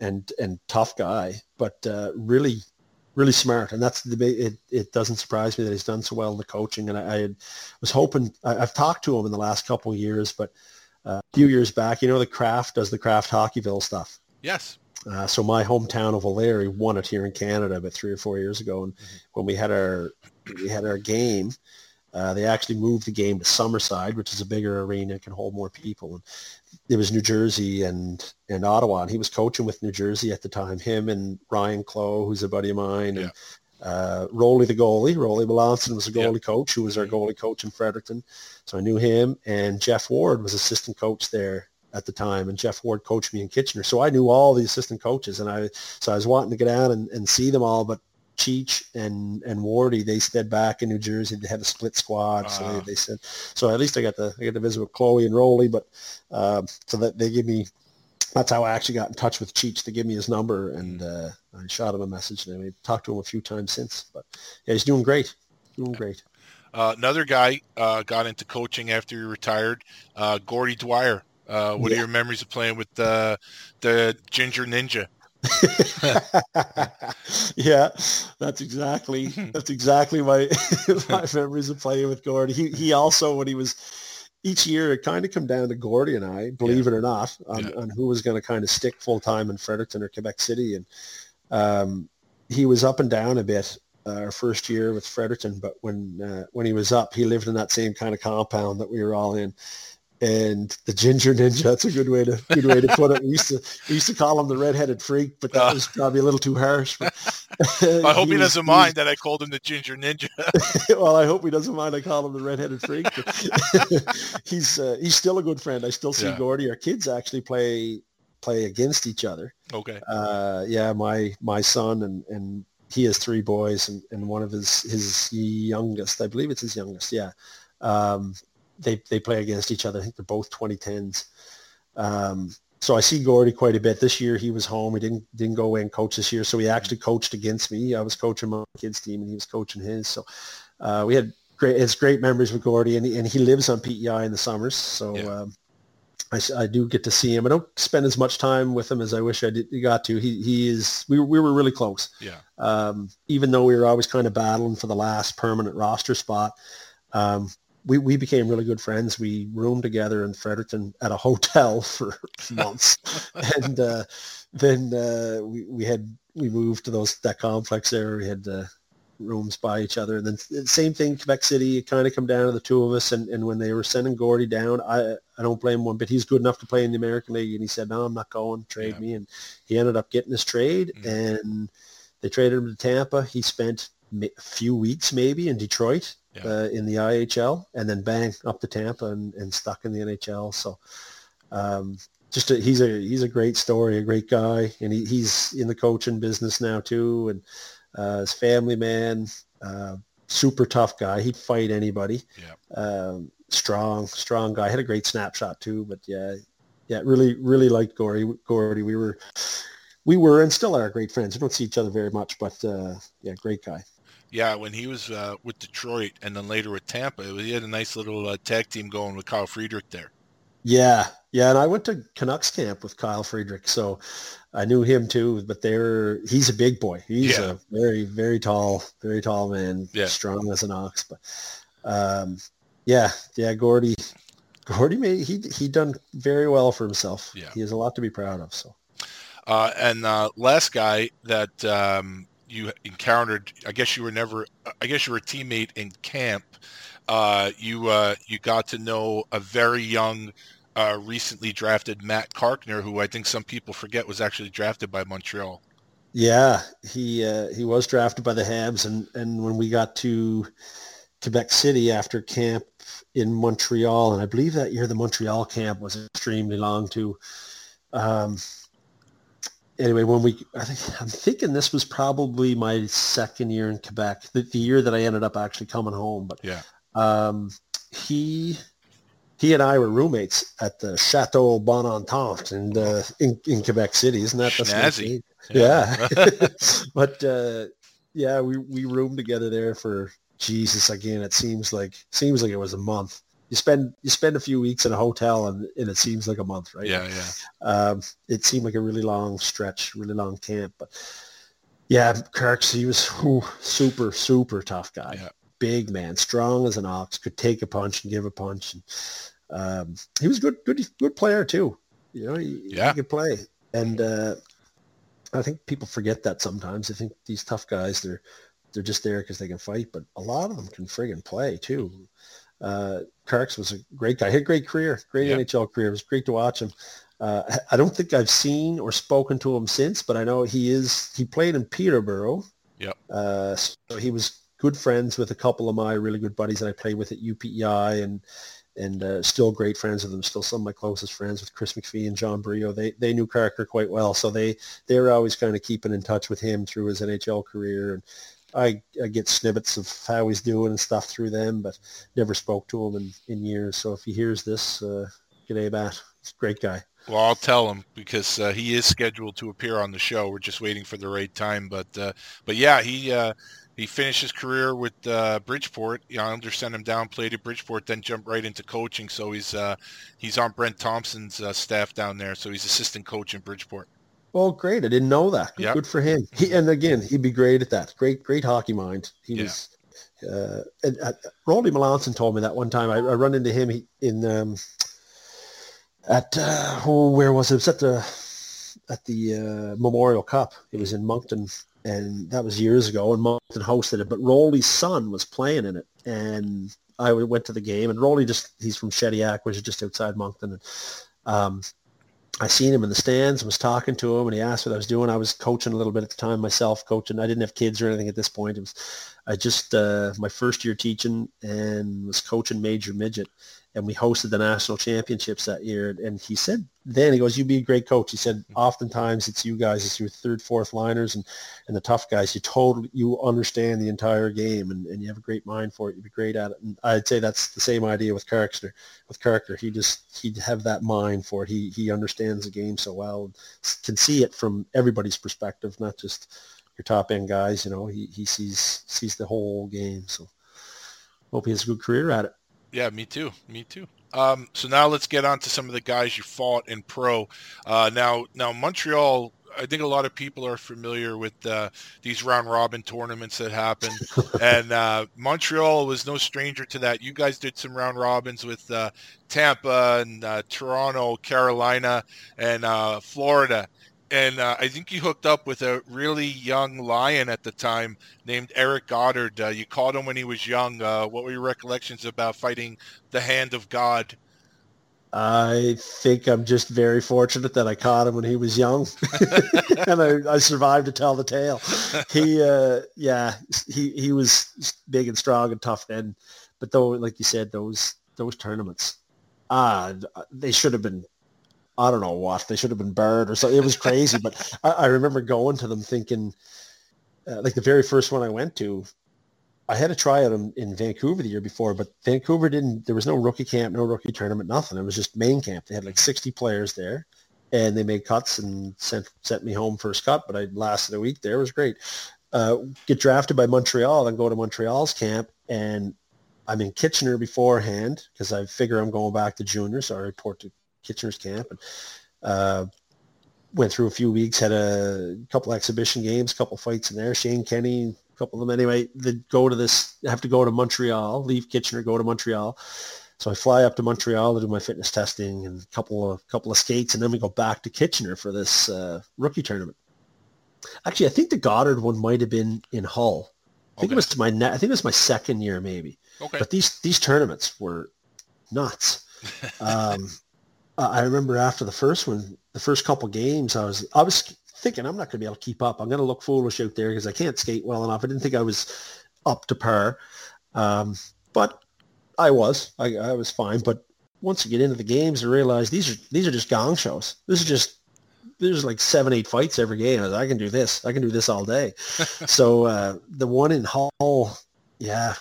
Speaker 5: and and tough guy, but uh, really really smart. And that's the ba- it. It doesn't surprise me that he's done so well in the coaching. And I, I was hoping I, I've talked to him in the last couple of years, but uh, a few years back, you know, the Kraft does the Kraft Hockeyville stuff.
Speaker 4: Yes.
Speaker 5: Uh, so my hometown of O'Leary won it here in Canada about three or four years ago, and when we had our we had our game, uh, they actually moved the game to Summerside, which is a bigger arena and can hold more people. And it was New Jersey and and Ottawa, and he was coaching with New Jersey at the time. Him and Ryan Clough, who's a buddy of mine, and uh, Rolly the goalie. Rolly Melanson was a goalie coach, who was our goalie coach in Fredericton. So I knew him, and Geoff Ward was assistant coach there at the time, and Geoff Ward coached me in Kitchener. So I knew all the assistant coaches, and I so I was wanting to get out and, and see them all, but Cheech and and Wardy they stayed back in New Jersey. They had a split squad, so
Speaker 4: Ah.
Speaker 5: they, they said. So at least I got to I got to visit with Chloe and Rolly, but um, so that they give me. That's how I actually got in touch with Cheech to give me his number, and uh, I shot him a message, and I talked to him a few times since. But yeah, he's doing great, doing great.
Speaker 4: Uh, another guy uh, got into coaching after he retired, uh, Gordy Dwyer. Uh, what
Speaker 5: Yeah.
Speaker 4: are your memories of playing with uh, the Ginger Ninja?
Speaker 5: yeah, that's exactly that's exactly my my memories of playing with Gordy. He he also when he was each year it kind of come down to Gordy and I, believe it or not, on,
Speaker 4: Yeah.
Speaker 5: on who was going to kind of stick full time in Fredericton or Quebec City, and um, he was up and down a bit uh, our first year with Fredericton, but when uh, when he was up, he lived in that same kind of compound that we were all in. And the ginger ninja, that's a good way to good way to put it. We used to we used to call him the redheaded freak, but that
Speaker 4: Uh.
Speaker 5: was probably a little too harsh. But
Speaker 4: I hope he,
Speaker 5: was-
Speaker 4: doesn't
Speaker 5: was-
Speaker 4: mind that I called him the Ginger Ninja.
Speaker 5: well, I hope he doesn't mind. I call him the redheaded freak. he's uh, he's still a good friend. I still see
Speaker 4: Yeah.
Speaker 5: Gordy. Our kids actually play play against each other.
Speaker 4: okay.
Speaker 5: Uh, yeah, my my son and and he has three boys, and, and one of his his youngest, I believe it's his youngest. Yeah, um, they they play against each other. I think they're both 2010s. Um, so I see Gordy quite a bit. This year he was home. He didn't didn't go away and coach this year. So he actually coached against me. I was coaching my kids team and he was coaching his. So uh, we had great it's great memories with Gordy and he, and he lives on PEI in the summers. So
Speaker 4: Yeah.
Speaker 5: um, I, I do get to see him. I don't spend as much time with him as I wish I did, got to. He he is we were, we were really close.
Speaker 4: Yeah.
Speaker 5: Um, even though we were always kind of battling for the last permanent roster spot, um, we, we became really good friends. We roomed together in Fredericton at a hotel for months, and uh, then uh, we we had we moved to those that complex there. We had uh, rooms by each other, and then same thing Quebec City. It kind of come down to the two of us, and, and when they were sending Gordy down, I I don't blame one bit. He's good enough to play in the American League, and he said, "No, I'm not going. Trade
Speaker 4: Yeah.
Speaker 5: me." And he ended up getting his trade,
Speaker 4: Mhm.
Speaker 5: and they traded him to Tampa. He spent a few weeks maybe in Detroit
Speaker 4: Yeah.
Speaker 5: uh, in the IHL, and then bang up to Tampa and, and stuck in the NHL. So um, just a, he's a he's a great story, a great guy, and he, he's in the coaching business now too, and uh, his family man, uh, super tough guy. He'd fight anybody.
Speaker 4: Yeah.
Speaker 5: Um, strong, strong guy. Had a great snapshot too, but yeah, yeah, really, really liked Gordy. Gordy, we were, we were, and still are great friends. We don't see each other very much, but uh, yeah, great guy.
Speaker 4: Yeah, when he was uh, with Detroit and then later with Tampa, was, he had a nice little uh, tag team going with Kyle Freadrich there.
Speaker 5: Yeah, yeah, and I went to Canucks camp with Kyle Freadrich, so I knew him too. But they're he's a big boy. He's
Speaker 4: Yeah.
Speaker 5: a very, very tall, very tall man,
Speaker 4: Yeah.
Speaker 5: strong as an ox. But um, yeah, yeah, Gordy, Gordy made he he done very well for himself.
Speaker 4: Yeah.
Speaker 5: he has a lot to be proud of. So
Speaker 4: Uh, and uh, last guy that um, you encountered, I guess you were never, I guess you were a teammate in camp. Uh, you uh, you got to know a very young, uh, recently drafted Matt Carkner, who I think some people forget was actually drafted by Montreal.
Speaker 5: yeah, he uh, he was drafted by the Habs, and and when we got to Quebec City after camp in Montreal, and I believe that year the Montreal camp was extremely long too. Um, anyway, when we, I think I'm thinking this was probably my second year in Quebec, the, the year that I ended up actually coming home. But
Speaker 4: Yeah.
Speaker 5: um, he he and I were roommates at the Chateau Bonne Entente in, uh, in in Quebec City, isn't that nice
Speaker 4: Snazzy.
Speaker 5: Yeah, but uh, yeah, we we roomed together there for Jesus again. It seems like seems like it was a month. You spend you spend a few weeks in a hotel and, and it seems like a month, right?
Speaker 4: yeah, yeah.
Speaker 5: Um, it seemed like a really long stretch, really long camp. But yeah, Kirks, he was whew, super, super tough guy.
Speaker 4: Yeah.
Speaker 5: Big man, strong as an ox, could take a punch and give a punch. And um, he was good, good, good player too. You know, he,
Speaker 4: Yeah.
Speaker 5: he could play. And uh, I think people forget that sometimes. I think these tough guys, they're they're just there because they can fight, but a lot of them can friggin' play too. Uh, was a great guy. He had a great career, great
Speaker 4: Yeah.
Speaker 5: NHL career. It was great to watch him. Uh, I don't think I've seen or spoken to him since, but I know he is. He played in Peterborough.
Speaker 4: Yep.
Speaker 5: Uh, so he was good friends with a couple of my really good buddies that I played with at UPEI, and and uh, still great friends with them. Still some of my closest friends with Chris McPhee and John Brio. They they knew Carter quite well, so they they were always kind of keeping in touch with him through his NHL career. And I I get snippets of how he's doing and stuff through them, but never spoke to him in, in years. So if he hears this, uh, g'day, Matt. He's a great guy.
Speaker 4: Well, I'll tell him because uh, he is scheduled to appear on the show. We're just waiting for the right time. But uh, but yeah, he uh, he finished his career with uh, Bridgeport. The Islanders sent him down, played at Bridgeport, then jumped right into coaching. So he's uh, he's on Brent Thompson's uh, staff down there. So he's assistant coach in Bridgeport.
Speaker 5: Well, great. I didn't know that.
Speaker 4: Yep.
Speaker 5: Good for him. He, and again, he'd be great at that. Great, great hockey mind. He
Speaker 4: Yeah.
Speaker 5: was. Uh, and uh, Rolly Melanson told me that one time. I, I run into him he- in um, at uh, oh, where was it? It was at the at the uh, Memorial Cup. It was in Moncton, and that was years ago. And Moncton hosted it, but Rolly's son was playing in it, and I went to the game. And Rolly just he's from Shediac, which is just outside Moncton. And, um, I seen him in the stands, and was talking to him, and he asked what I was doing. I was coaching a little bit at the time myself, coaching. I didn't have kids or anything at this point. It was I just uh, my first year teaching and was coaching major midget, and we hosted the national championships that year. And he said then he goes, "You'd be a great coach." He said, mm-hmm. "Oftentimes it's you guys, it's your third, fourth liners, and and the tough guys. You totally you understand the entire game, and, and you have a great mind for it. You'd be great at it." And I'd say that's the same idea with Carrickster. With Carrickter, he just he'd have that mind for it. He he understands the game so well, and can see it from everybody's perspective, not just your top end guys. You know, he he sees sees the whole game. So hope he has a good career at it.
Speaker 4: Yeah, me too. Me too. Um, so now let's get on to some of the guys you fought in pro. Uh, now, now Montreal. I think a lot of people are familiar with uh, these round robin tournaments that happen, and uh, Montreal was no stranger to that. You guys did some round robins with uh, Tampa and uh, Toronto, Carolina, and uh, Florida. And uh, I think you hooked up with a really young lion at the time named Eric Godard. Uh, you caught him when he was young. Uh, what were your recollections about fighting the hand of God?
Speaker 5: I think I'm just very fortunate that I caught him when he was young, and I, I survived to tell the tale. He, uh, yeah, he he was big and strong and tough then, but though, like you said, those those tournaments, ah, they should have been. I don't know what they should have been burned or something. It was crazy, but I, I remember going to them thinking, uh, like the very first one I went to, I had a tryout in, in Vancouver the year before, but Vancouver didn't. There was no rookie camp, no rookie tournament, nothing. It was just main camp. They had like sixty players there, and they made cuts and sent sent me home first cut. But I lasted a week there. It was great. Uh, get drafted by Montreal, then go to Montreal's camp, and I'm in Kitchener beforehand because I figure I'm going back to junior, so I report to Kitchener's camp and. Uh, went through a few weeks, had a couple exhibition games, a couple fights in there. Shane Kenny, a couple of them anyway. They go to this, have to go to Montreal, leave Kitchener, go to Montreal. So I fly up to Montreal to do my fitness testing and a couple of couple of skates, and then we go back to Kitchener for this uh, rookie tournament. Actually, I think the Godard one might have been in Hull. I think
Speaker 4: Okay.
Speaker 5: it was my ne- I think it was my second year maybe.
Speaker 4: Okay.
Speaker 5: But these these tournaments were nuts. um, I I remember after the first one, the first couple games, I was I was thinking I'm not going to be able to keep up. I'm going to look foolish out there because I can't skate well enough. I didn't think I was up to par, um, but I was. I, I was fine. But once you get into the games, I realized these are these are just gong shows. This is just there's like seven, eight fights every game. I can do this. I can do this all day. so uh, the one in Hull, yeah,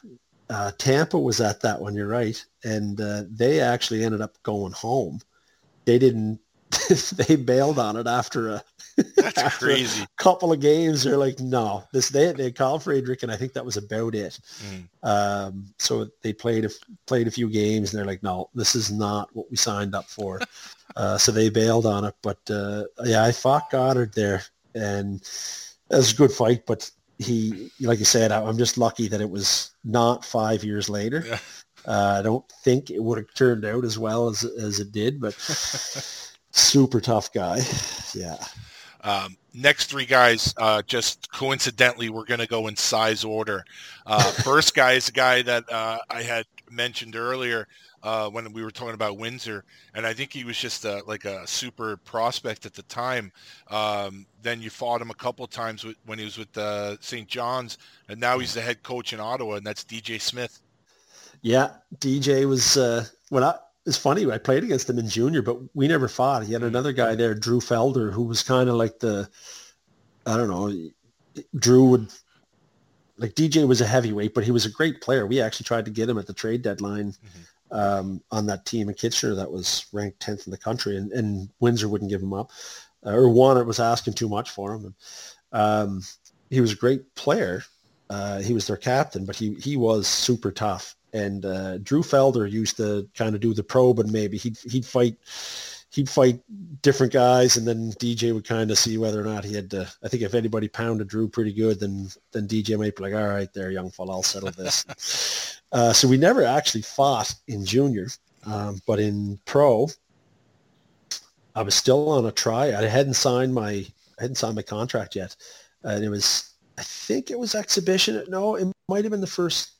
Speaker 5: uh, Tampa was at that one. You're right, and uh, they actually ended up going home. They didn't. they bailed on it after a
Speaker 4: That's
Speaker 5: after
Speaker 4: crazy.
Speaker 5: a couple of games. They're like, no, this they they called Freadrich, and I think that was about it.
Speaker 4: Mm.
Speaker 5: Um, so they played a, played a few games, and they're like, no, this is not what we signed up for. uh, so they bailed on it. But uh, yeah, I fought Godard there, and it was a good fight. But he, like you said, I- I'm just lucky that it was not five years later.
Speaker 4: Yeah.
Speaker 5: Uh, I don't think it would have turned out as well as as it did, but super tough guy. Yeah.
Speaker 4: Um, next three guys, uh, just coincidentally, we're going to go in size order. Uh, first guy is a guy that uh, I had mentioned earlier uh, when we were talking about Windsor, and I think he was just a, like a super prospect at the time. Um, then you fought him a couple times with, when he was with uh, St. John's, and now he's the head coach in Ottawa, and that's DJ Smith.
Speaker 5: Yeah, DJ was uh, when I. It's funny. I played against him in junior, but we never fought. He had another guy there, Drew Felder, who was kind of like the, I don't know, Drew would, like DJ was a heavyweight, but he was a great player. We actually tried to get him at the trade deadline um, on that team in Kitchener that was ranked 10th in the country, and, and Windsor wouldn't give him up. Uh, or one, it was asking too much for him. And, um, he was a great player, Uh, he was their captain, but he he was super tough. And uh, Drew Felder used to kind of do the probe, and maybe he'd he'd fight he'd fight different guys, and then DJ would kind of see whether or not he had to. I think if anybody pounded Drew pretty good, then then DJ might be like, all right, there, young fella, I'll settle this. uh, so we never actually fought in junior, um, but in pro, I was still on a try. I hadn't signed my I hadn't signed my contract yet, and it was I think it was exhibition. No, it might have been the first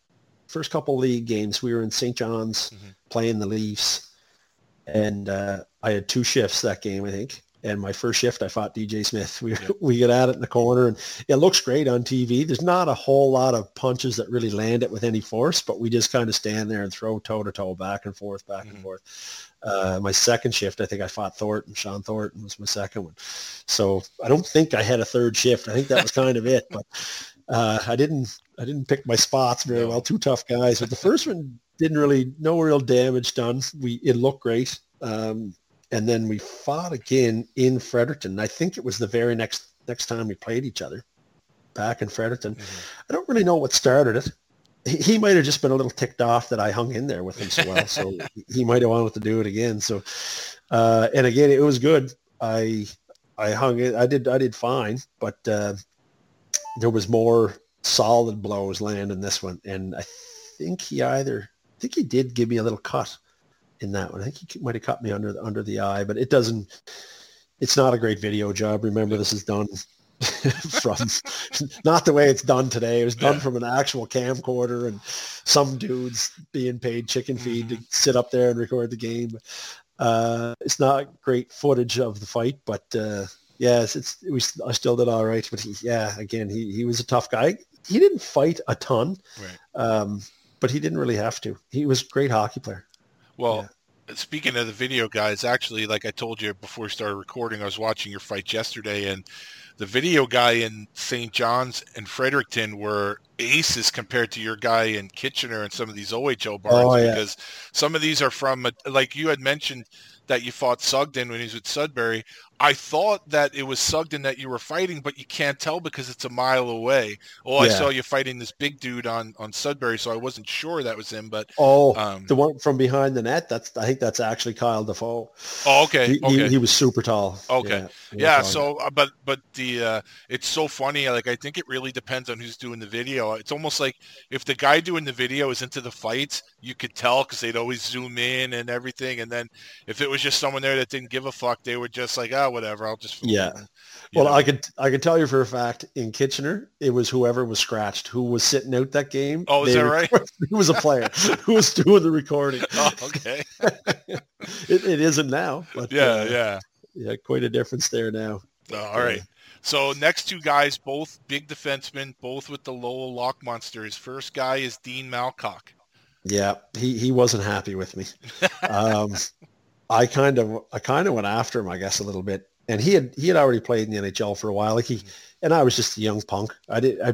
Speaker 5: first couple league games. We were in St. John's mm-hmm. playing the Leafs, and uh, I had two shifts that game, I think. And my first shift, I fought DJ Smith. We yeah. we get at it in the corner, and it looks great on TV. There's not a whole lot of punches that really land it with any force, but we just kind of stand there and throw toe to toe, back and forth, back mm-hmm. and forth. Uh, my second shift, I think I fought Thornton. Shawn Thornton was my second one. So I don't think I had a third shift. I think that was kind of it. But uh, I didn't I didn't pick my spots very well. Two tough guys. But the first one didn't really no real damage done. We it looked great. Um, and then we fought again in Fredericton. I think it was the very next next time we played each other back in Fredericton. Mm-hmm. I don't really know what started it he might have just been a little ticked off that I hung in there with him so well. So he might have wanted to do it again. So, uh, and again, it was good. I, I hung it. I did, I did fine, but, uh, there was more solid blows land in this one. And I think he either, I think he did give me a little cut in that one. I think he might have cut me under the, under the eye, but it doesn't, it's not a great video job. Remember, this is done from not the way it's done today. It was done yeah. from an actual camcorder and some dudes being paid chicken feed mm-hmm. to sit up there and record the game. Uh, it's not great footage of the fight, but uh, yes, it's it was, I still did all right. But he, yeah, again, he he was a tough guy. He didn't fight a ton, right. um, but he didn't really have to. He was a great hockey player.
Speaker 4: Well, yeah. speaking of the video guys, actually, like I told you before we started recording, I was watching your fight yesterday, and the video guy in St. John's and Fredericton were aces compared to your guy in Kitchener and some of these OHL bars oh, yeah. because some of these are from like you had mentioned that you fought Sugden when he was with Sudbury. I thought that it was Sugden that you were fighting, but you can't tell because it's a mile away. Oh, yeah. I saw you fighting this big dude on, on Sudbury, so I wasn't sure that was him. But
Speaker 5: oh, um, the one from behind the net. That's I think that's actually Kyle Defoe.
Speaker 4: Oh, okay.
Speaker 5: He,
Speaker 4: okay.
Speaker 5: He, he was super tall.
Speaker 4: Okay. Yeah. yeah so, uh, but but the uh, it's so funny. Like I think it really depends on who's doing the video. It's almost like if the guy doing the video is into the fights, you could tell because they'd always zoom in and everything. And then if it was just someone there that didn't give a fuck, they were just like, oh, whatever. I'll just
Speaker 5: yeah. Well, know. I could I could tell you for a fact in Kitchener, it was whoever was scratched who was sitting out that game.
Speaker 4: Oh, is that right?
Speaker 5: Who was a player who was doing the recording.
Speaker 4: Oh, okay.
Speaker 5: it, it isn't now. But,
Speaker 4: yeah, uh, yeah,
Speaker 5: yeah. Quite a difference there now.
Speaker 4: Oh, all right. So next two guys, both big defensemen, both with the Lowell Lock Monsters. First guy is Dean Malkoc.
Speaker 5: Yeah, he, he wasn't happy with me. Um, I kind of I kind of went after him, I guess, a little bit. And he had he had already played in the NHL for a while. Like he and I was just a young punk. I did I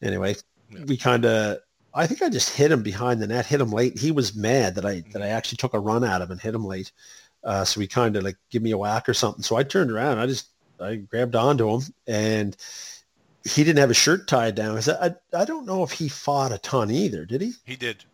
Speaker 5: anyway, yeah. we kind of I think I just hit him behind the net, hit him late. He was mad that I that I actually took a run at him and hit him late. Uh, so he kind of like give me a whack or something. So I turned around. I just I grabbed onto him and he didn't have his shirt tied down. I, I I don't know if he fought a ton either. Did he?
Speaker 4: He did.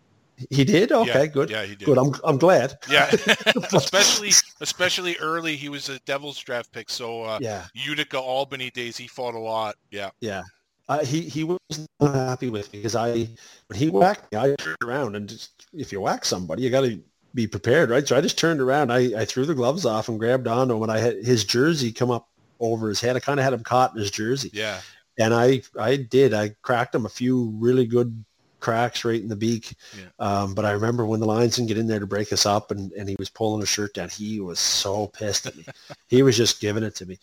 Speaker 5: He did. Okay,
Speaker 4: yeah,
Speaker 5: good.
Speaker 4: Yeah, he did.
Speaker 5: Good. I'm I'm glad.
Speaker 4: Yeah, especially especially early. He was a Devils draft pick. So uh,
Speaker 5: yeah,
Speaker 4: Utica Albany days. He fought a lot. Yeah.
Speaker 5: Yeah. Uh, he he was not happy with me because I when he whacked me, I turned around and just if you whack somebody, you got to be prepared, right? So I just turned around. I, I threw the gloves off and grabbed onto him, and I had his jersey come up over his head. I kind of had him caught in his jersey.
Speaker 4: Yeah.
Speaker 5: And I I did. I cracked him a few really good cracks right in the beak. Yeah. Um, but I remember when the Lions didn't get in there to break us up and, and he was pulling his shirt down, he was so pissed at me. he was just giving it to me.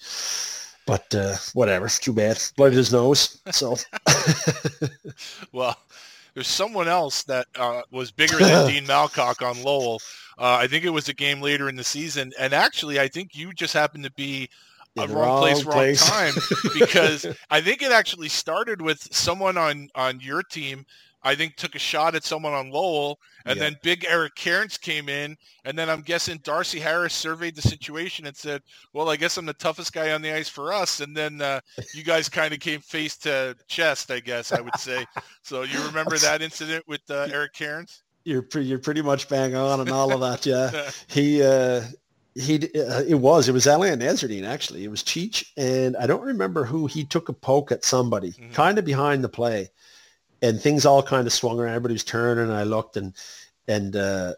Speaker 5: But uh, whatever, too bad. Blooded his nose. So,
Speaker 4: well, there's someone else that uh, was bigger than Dean Malkoc on Lowell. Uh, I think it was a game later in the season, and actually, I think you just happened to be a wrong, wrong, place, wrong place. time because I think it actually started with someone on on your team I think took a shot at someone on Lowell, and
Speaker 5: Yeah.
Speaker 4: then big Eric Cairns came in, and then I'm guessing Darcy Harris surveyed the situation and said, "Well, I guess I'm the toughest guy on the ice for us." And then uh, you guys kind of came face to chest, I guess I would say. so you remember that incident with uh, Eric Cairns?
Speaker 5: You're pretty, you're pretty much bang on and all of that. Yeah, he uh, he uh, it was it was Alain Nasreddine actually. It was Cheech, and I don't remember who he took a poke at somebody,
Speaker 4: Mhm.
Speaker 5: kind of behind the play, and things all kind of swung around. Everybody was turning, and I looked and and uh,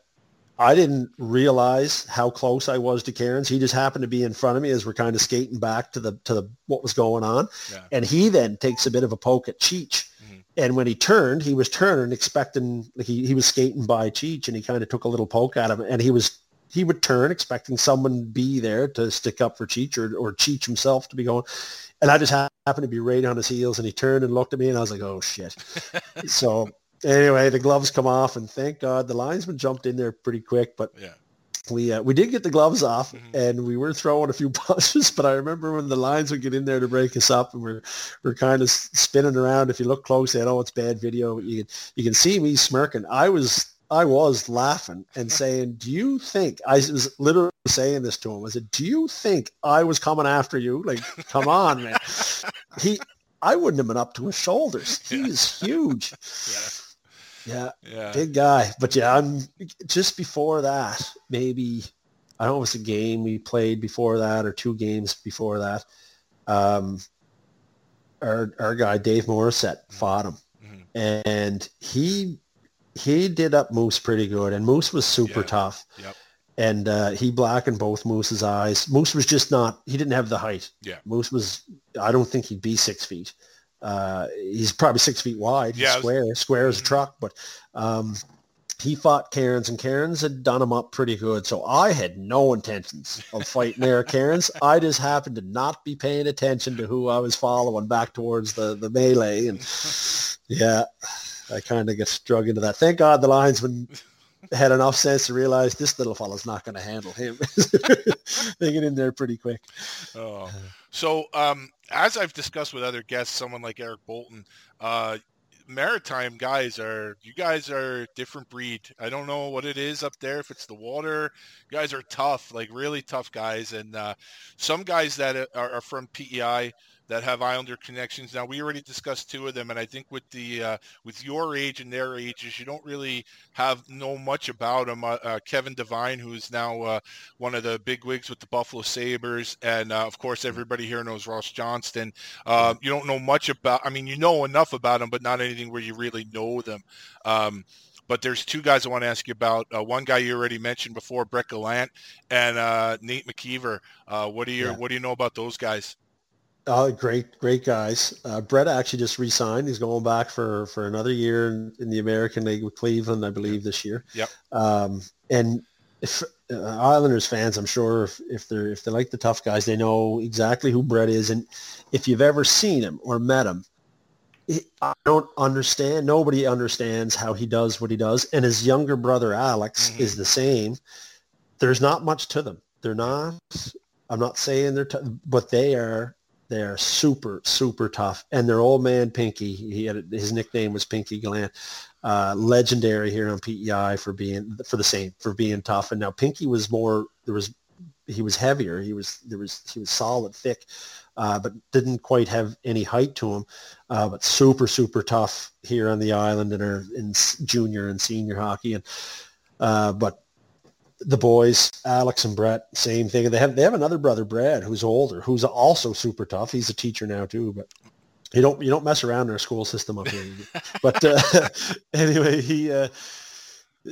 Speaker 5: I didn't realize how close I was to Cairns. He just happened to be in front of me as we're kind of skating back to the to the what was going on,
Speaker 4: Yeah.
Speaker 5: and he then takes a bit of a poke at Cheech.
Speaker 4: Mhm.
Speaker 5: And when he turned, he was turning, expecting like he, he was skating by Cheech, and he kind of took a little poke at him, and he was he would turn, expecting someone to be there to stick up for Cheech or, or Cheech himself to be going. And I just ha- happened to be right on his heels, and he turned and looked at me, and I was like, "Oh shit!" so anyway, the gloves come off, and thank God the linesman jumped in there pretty quick, but
Speaker 4: Yeah.
Speaker 5: we uh, we did get the gloves off
Speaker 4: Mhm.
Speaker 5: and we were throwing a few punches but i remember when the lines would get in there to break us up and we're we're kind of spinning around if you look close i know it's bad video but you can you can see me smirking i was i was laughing and saying do you think i was literally saying this to him i said do you think i was coming after you like come on man he i wouldn't have been up to his shoulders he
Speaker 4: Yeah.
Speaker 5: is huge
Speaker 4: Yeah.
Speaker 5: yeah
Speaker 4: Yeah.
Speaker 5: big guy. But yeah, I'm just before that, maybe I don't know if it's a game we played before that or two games before that. Um, our our guy Dave Morissette fought him,
Speaker 4: Mhm.
Speaker 5: and he he did up Moose pretty good, and Moose was super
Speaker 4: Yeah.
Speaker 5: tough.
Speaker 4: Yep.
Speaker 5: And uh, he blackened both Moose's eyes. Moose was just not. He didn't have the height.
Speaker 4: Yeah.
Speaker 5: Moose was. I don't think he'd be six feet. Uh, he's probably six feet wide.
Speaker 4: Yeah, I was-
Speaker 5: square, square as a
Speaker 4: Mhm.
Speaker 5: truck. But um, he fought Cairns, and Cairns had done him up pretty good. So I had no intentions of fighting Eric Cairns. I just happened to not be paying attention to who I was following back towards the the melee, and yeah, I kind of get drug into that. Thank God the linesman had enough sense to realize this little fella's not going to handle him. they get in there pretty quick.
Speaker 4: Oh. So, um, as I've discussed with other guests, someone like Eric Bolton, uh, maritime guys are you guys are a different breed. I don't know what it is up there. If it's the water, you guys are tough, like really tough guys. And uh, some guys that are, are from PEI that have Islander connections. Now we already discussed two of them, and I think with the uh, with your age and their ages, you don't really have know much about them. Uh, uh, Kevin Devine, who's now uh, one of the big wigs with the Buffalo Sabres, and uh, of course everybody here knows Ross Johnston. Uh, you don't know much about. I mean, you know enough about them, but not anything where you really know them. Um, but there's two guys I want to ask you about. Uh, one guy you already mentioned before, Brett Gallant, and uh, Nate McIver. Uh, what do you
Speaker 5: Yeah.
Speaker 4: What do you know about those guys?
Speaker 5: Oh, great, great guys. Uh, Brett actually just re-signed. He's going back for, for another year in, in the American League with Cleveland, I believe, this year.
Speaker 4: Yep.
Speaker 5: Um, and if uh, Islanders fans, I'm sure if, if they're if they like the tough guys, they know exactly who Brett is. And if you've ever seen him or met him, he, I don't understand. Nobody understands how he does what he does. And his younger brother Alex
Speaker 4: Mhm.
Speaker 5: is the same. There's not much to them. They're not. I'm not saying they're, t- but they are. They are super, super tough. And their old man Pinky, he had his nickname was Pinky Gallant, uh, legendary here on PEI for being for the same for being tough. And now Pinky was more. There was he was heavier. He was there was he was solid, thick, uh, but didn't quite have any height to him. Uh, but super, super tough here on the island and are in junior and senior hockey. And uh, but the boys, Alex and Brett, same thing. They have they have another brother, Brad, who's older, who's also super tough. He's a teacher now too, but you don't you don't mess around in our school system up here. but uh, anyway, he uh,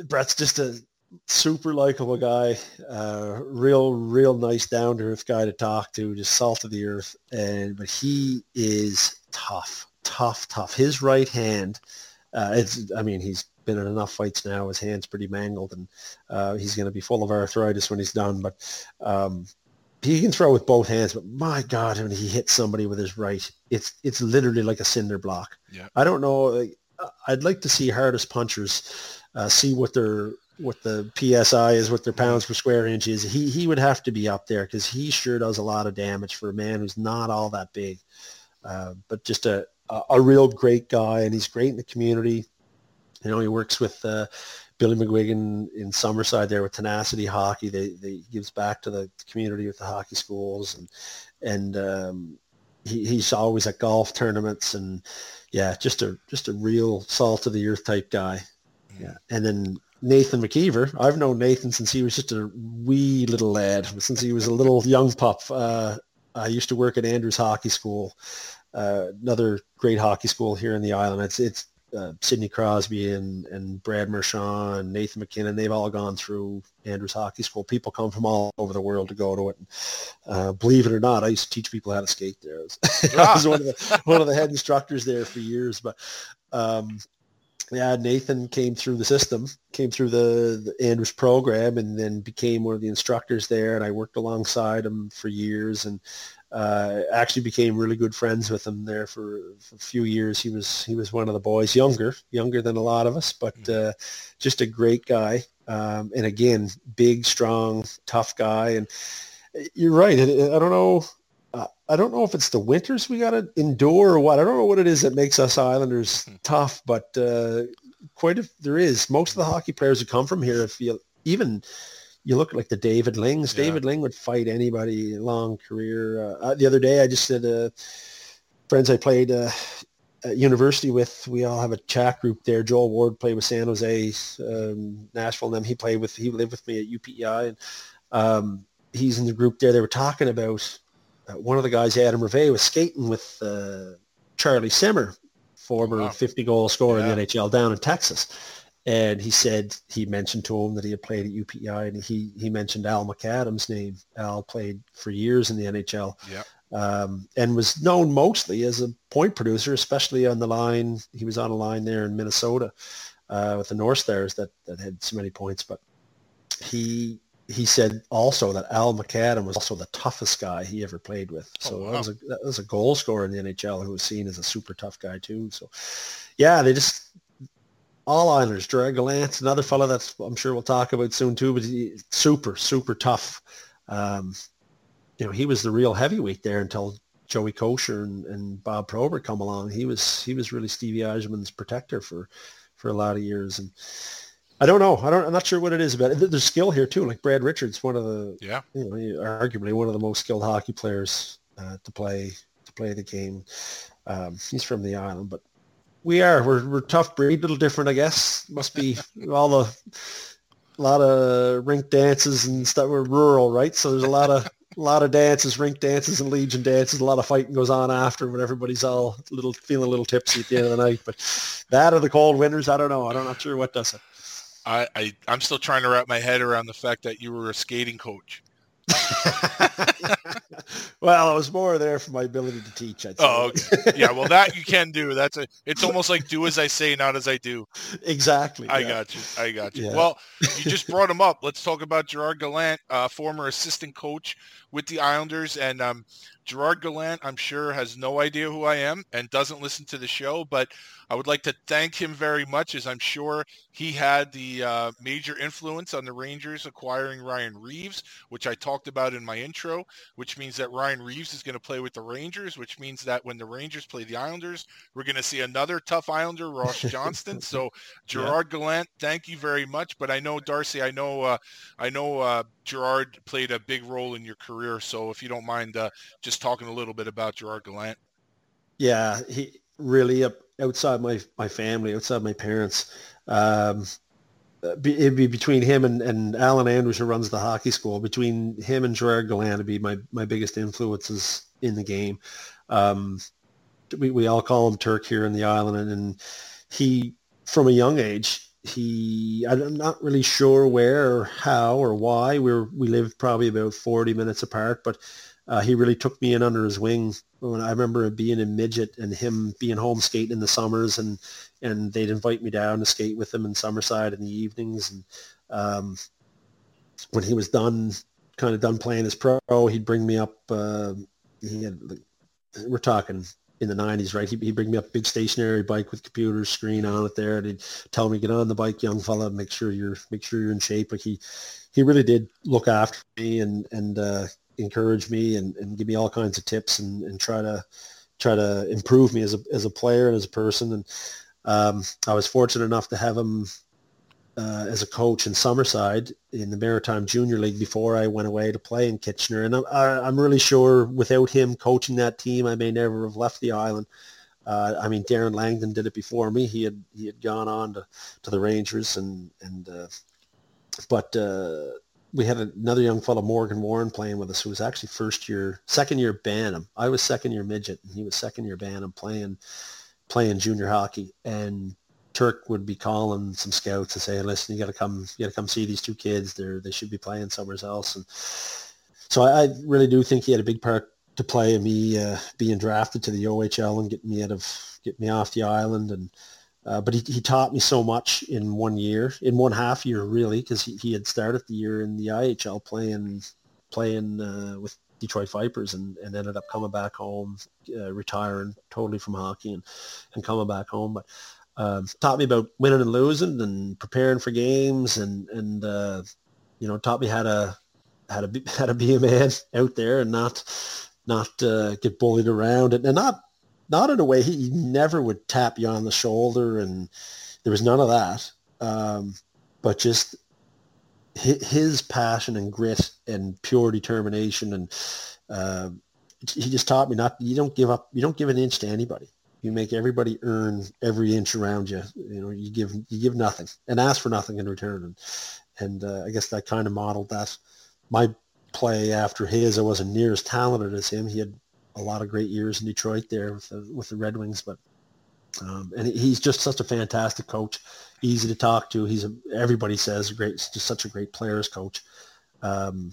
Speaker 5: Brett's just a super likable guy, uh, real real nice down to earth guy to talk to, just salt of the earth. And but he is tough, tough, tough. His right hand, uh, it's I mean he's been in enough fights now. His hand's pretty mangled, and uh, he's going to be full of arthritis when he's done. But um, he can throw with both hands. But my God, when he hits somebody with his right, it's it's literally like a cinder block.
Speaker 4: Yeah.
Speaker 5: I don't know. I'd like to see hardest punchers uh, see what their what the psi is, what their pounds per square inch is. He he would have to be up there because he sure does a lot of damage for a man who's not all that big. Uh, but just a, a a real great guy, and he's great in the community. You know, he works with uh, Billy McGuigan in Summerside there with Tenacity Hockey. They they gives back to the community with the hockey schools and and um, he, he's always at golf tournaments and yeah, just a just a real salt of the earth type guy. Yeah, and then Nathan McIver. I've known Nathan since he was just a wee little lad, since he was a little young pup. Uh, I used to work at Andrews Hockey School, uh, another great hockey school here in the island. It's it's uh, Sidney Crosby and, and Brad Marchand and Nathan MacKinnon, they've all gone through Andrews Hockey School. People come from all over the world to go to it. And, uh, believe it or not, I used to teach people how to skate there. I was, I was one, of the, one of the head instructors there for years. But um, yeah, Nathan came through the system, came through the, the Andrews program, and then became one of the instructors there. And I worked alongside him for years. And uh, actually became really good friends with him there for, for, a few years. He was he was one of the boys, younger younger than a lot of us, but mm-hmm. uh, just a great guy. Um, and again, big, strong, tough guy. And you're right. I, I don't know. Uh, I don't know if it's the winters we got to endure or what. I don't know what it is that makes us Islanders hmm. tough, but uh, quite a, there is. Most of the hockey players who come from here, if you even you look like the David Lings. Yeah. David Ling would fight anybody. Long career. Uh, the other day, I just said, uh, friends I played uh, at university with. We all have a chat group there. Joel Ward played with San Jose, um, Nashville, and them. He played with. He lived with me at UPEI, and um, he's in the group there. They were talking about uh, one of the guys, Adam Reve, was skating with uh, Charlie Simmer, former wow. 50 goal scorer yeah. in the NHL down in Texas and he said he mentioned to him that he had played at UPEI, and he he mentioned Al MacAdam's name. Al played for years in the NHL,
Speaker 4: yeah,
Speaker 5: um, and was known mostly as a point producer, especially on the line. He was on a line there in Minnesota uh, with the North Stars that that had so many points, but he he said also that Al MacAdam was also the toughest guy he ever played with. Oh, so oh, wow. that was a that was a goal scorer in the NHL who was seen as a super tough guy too. So yeah, they just all Islanders. Gerard Gallant, another fellow that's I'm sure we'll talk about soon too, but he, super, super tough. Um, you know, he was the real heavyweight there until Joey Kocur and, and Bob Probert come along. He was he was really Stevie Yzerman's protector for for a lot of years. And I don't know. I don't. I'm not sure what it is about it. There's skill here too. Like Brad Richards, one of the
Speaker 4: yeah,
Speaker 5: you know, arguably one of the most skilled hockey players uh, to play to play the game. Um, he's from the island, but we are. We're we're tough breed, a little different, I guess. Must be all the a lot of rink dances and stuff. We're rural, right? So there's a lot of a lot of dances, rink dances, and legion dances. A lot of fighting goes on after when everybody's all a little feeling a little tipsy at the end of the night. But that or the cold winters, I don't know. I'm not sure what does it.
Speaker 4: I, I I'm still trying to wrap my head around the fact that you were a skating coach.
Speaker 5: well, it was more there for my ability to teach. I'd
Speaker 4: say. Oh, okay. yeah. Well, that you can do. That's a. It's almost like do as I say, not as I do.
Speaker 5: Exactly.
Speaker 4: I yeah. got you. I got you. Yeah. Well, you just brought him up. Let's talk about Gerard Gallant, uh, former assistant coach with the Islanders, and um, Gerard Gallant, I'm sure, has no idea who I am and doesn't listen to the show, but I would like to thank him very much as I'm sure he had the uh, major influence on the Rangers acquiring Ryan Reaves, which I talked about in my intro, which means that Ryan Reaves is going to play with the Rangers, which means that when the Rangers play the Islanders, we're going to see another tough Islander, Ross Johnston. so Gerard yeah. Gallant, thank you very much. But I know, Darcy, I know, uh, I know uh, Gerard played a big role in your career. So if you don't mind uh, just talking a little bit about Gerard Gallant.
Speaker 5: Yeah, he really outside my, my family, outside my parents. Um, it'd be between him and, and Alan Andrews, who runs the hockey school. Between him and Gerard Gallant would be my, my biggest influences in the game. Um, we, we all call him Turk here in the island. And, and he, from a young age, he I'm not really sure where or how or why. We're we lived probably about 40 minutes apart but uh, he really took me in under his wing. When I remember being in midget and him being home skating in the summers and and they'd invite me down to skate with him in Summerside in the evenings and um, when he was done kind of done playing as pro he'd bring me up uh, he had we're talking in the 90s, right? He'd, he'd bring me up a big stationary bike with computer screen on it there. And he'd tell me, get on the bike, young fella, make sure you're, make sure you're in shape. Like he, he really did look after me and, and, uh, encourage me and, and give me all kinds of tips and, and try to, try to improve me as a, as a player and as a person. And, Um, I was fortunate enough to have him uh, as a coach in Summerside in the Maritime Junior League before I went away to play in Kitchener. And I, am really sure without him coaching that team, I may never have left the island. Uh, I mean, Darren Langdon did it before me. He had he had gone on to, to the Rangers and and uh, but uh, we had another young fellow, Morgan Warren, playing with us, who was actually first year, second year Bantam. I was second year midget, and he was second year Bantam playing playing junior hockey. And Turk would be calling some scouts to say, "Listen, you got to come, you got to come see these two kids. They're they should be playing somewhere else." And so I, I really do think he had a big part to play in me uh, being drafted to the OHL and getting me out of get me off the island. And uh, but he, he taught me so much in one year, in one half year really, because he, he had started the year in the IHL playing playing uh, with Detroit Vipers and, and ended up coming back home, uh, retiring totally from hockey and, and coming back home. But uh, taught me about winning and losing and preparing for games and and uh, you know taught me how to how to be how to be a man out there and not not uh, get bullied around. And, and not not in a way he never would tap you on the shoulder and there was none of that. Um, but just his passion and grit and pure determination and uh, he just taught me not you don't give up you don't give an inch to anybody you make everybody earn every inch around you. You know, you give you give nothing and ask for nothing in return. And and uh, I guess that kind of modeled that. My play after his, I wasn't near as talented as him. He had a lot of great years in Detroit there with the, with the Red Wings, but um, and he's just such a fantastic coach, easy to talk to. He's a, everybody says great, just such a great players coach. Um,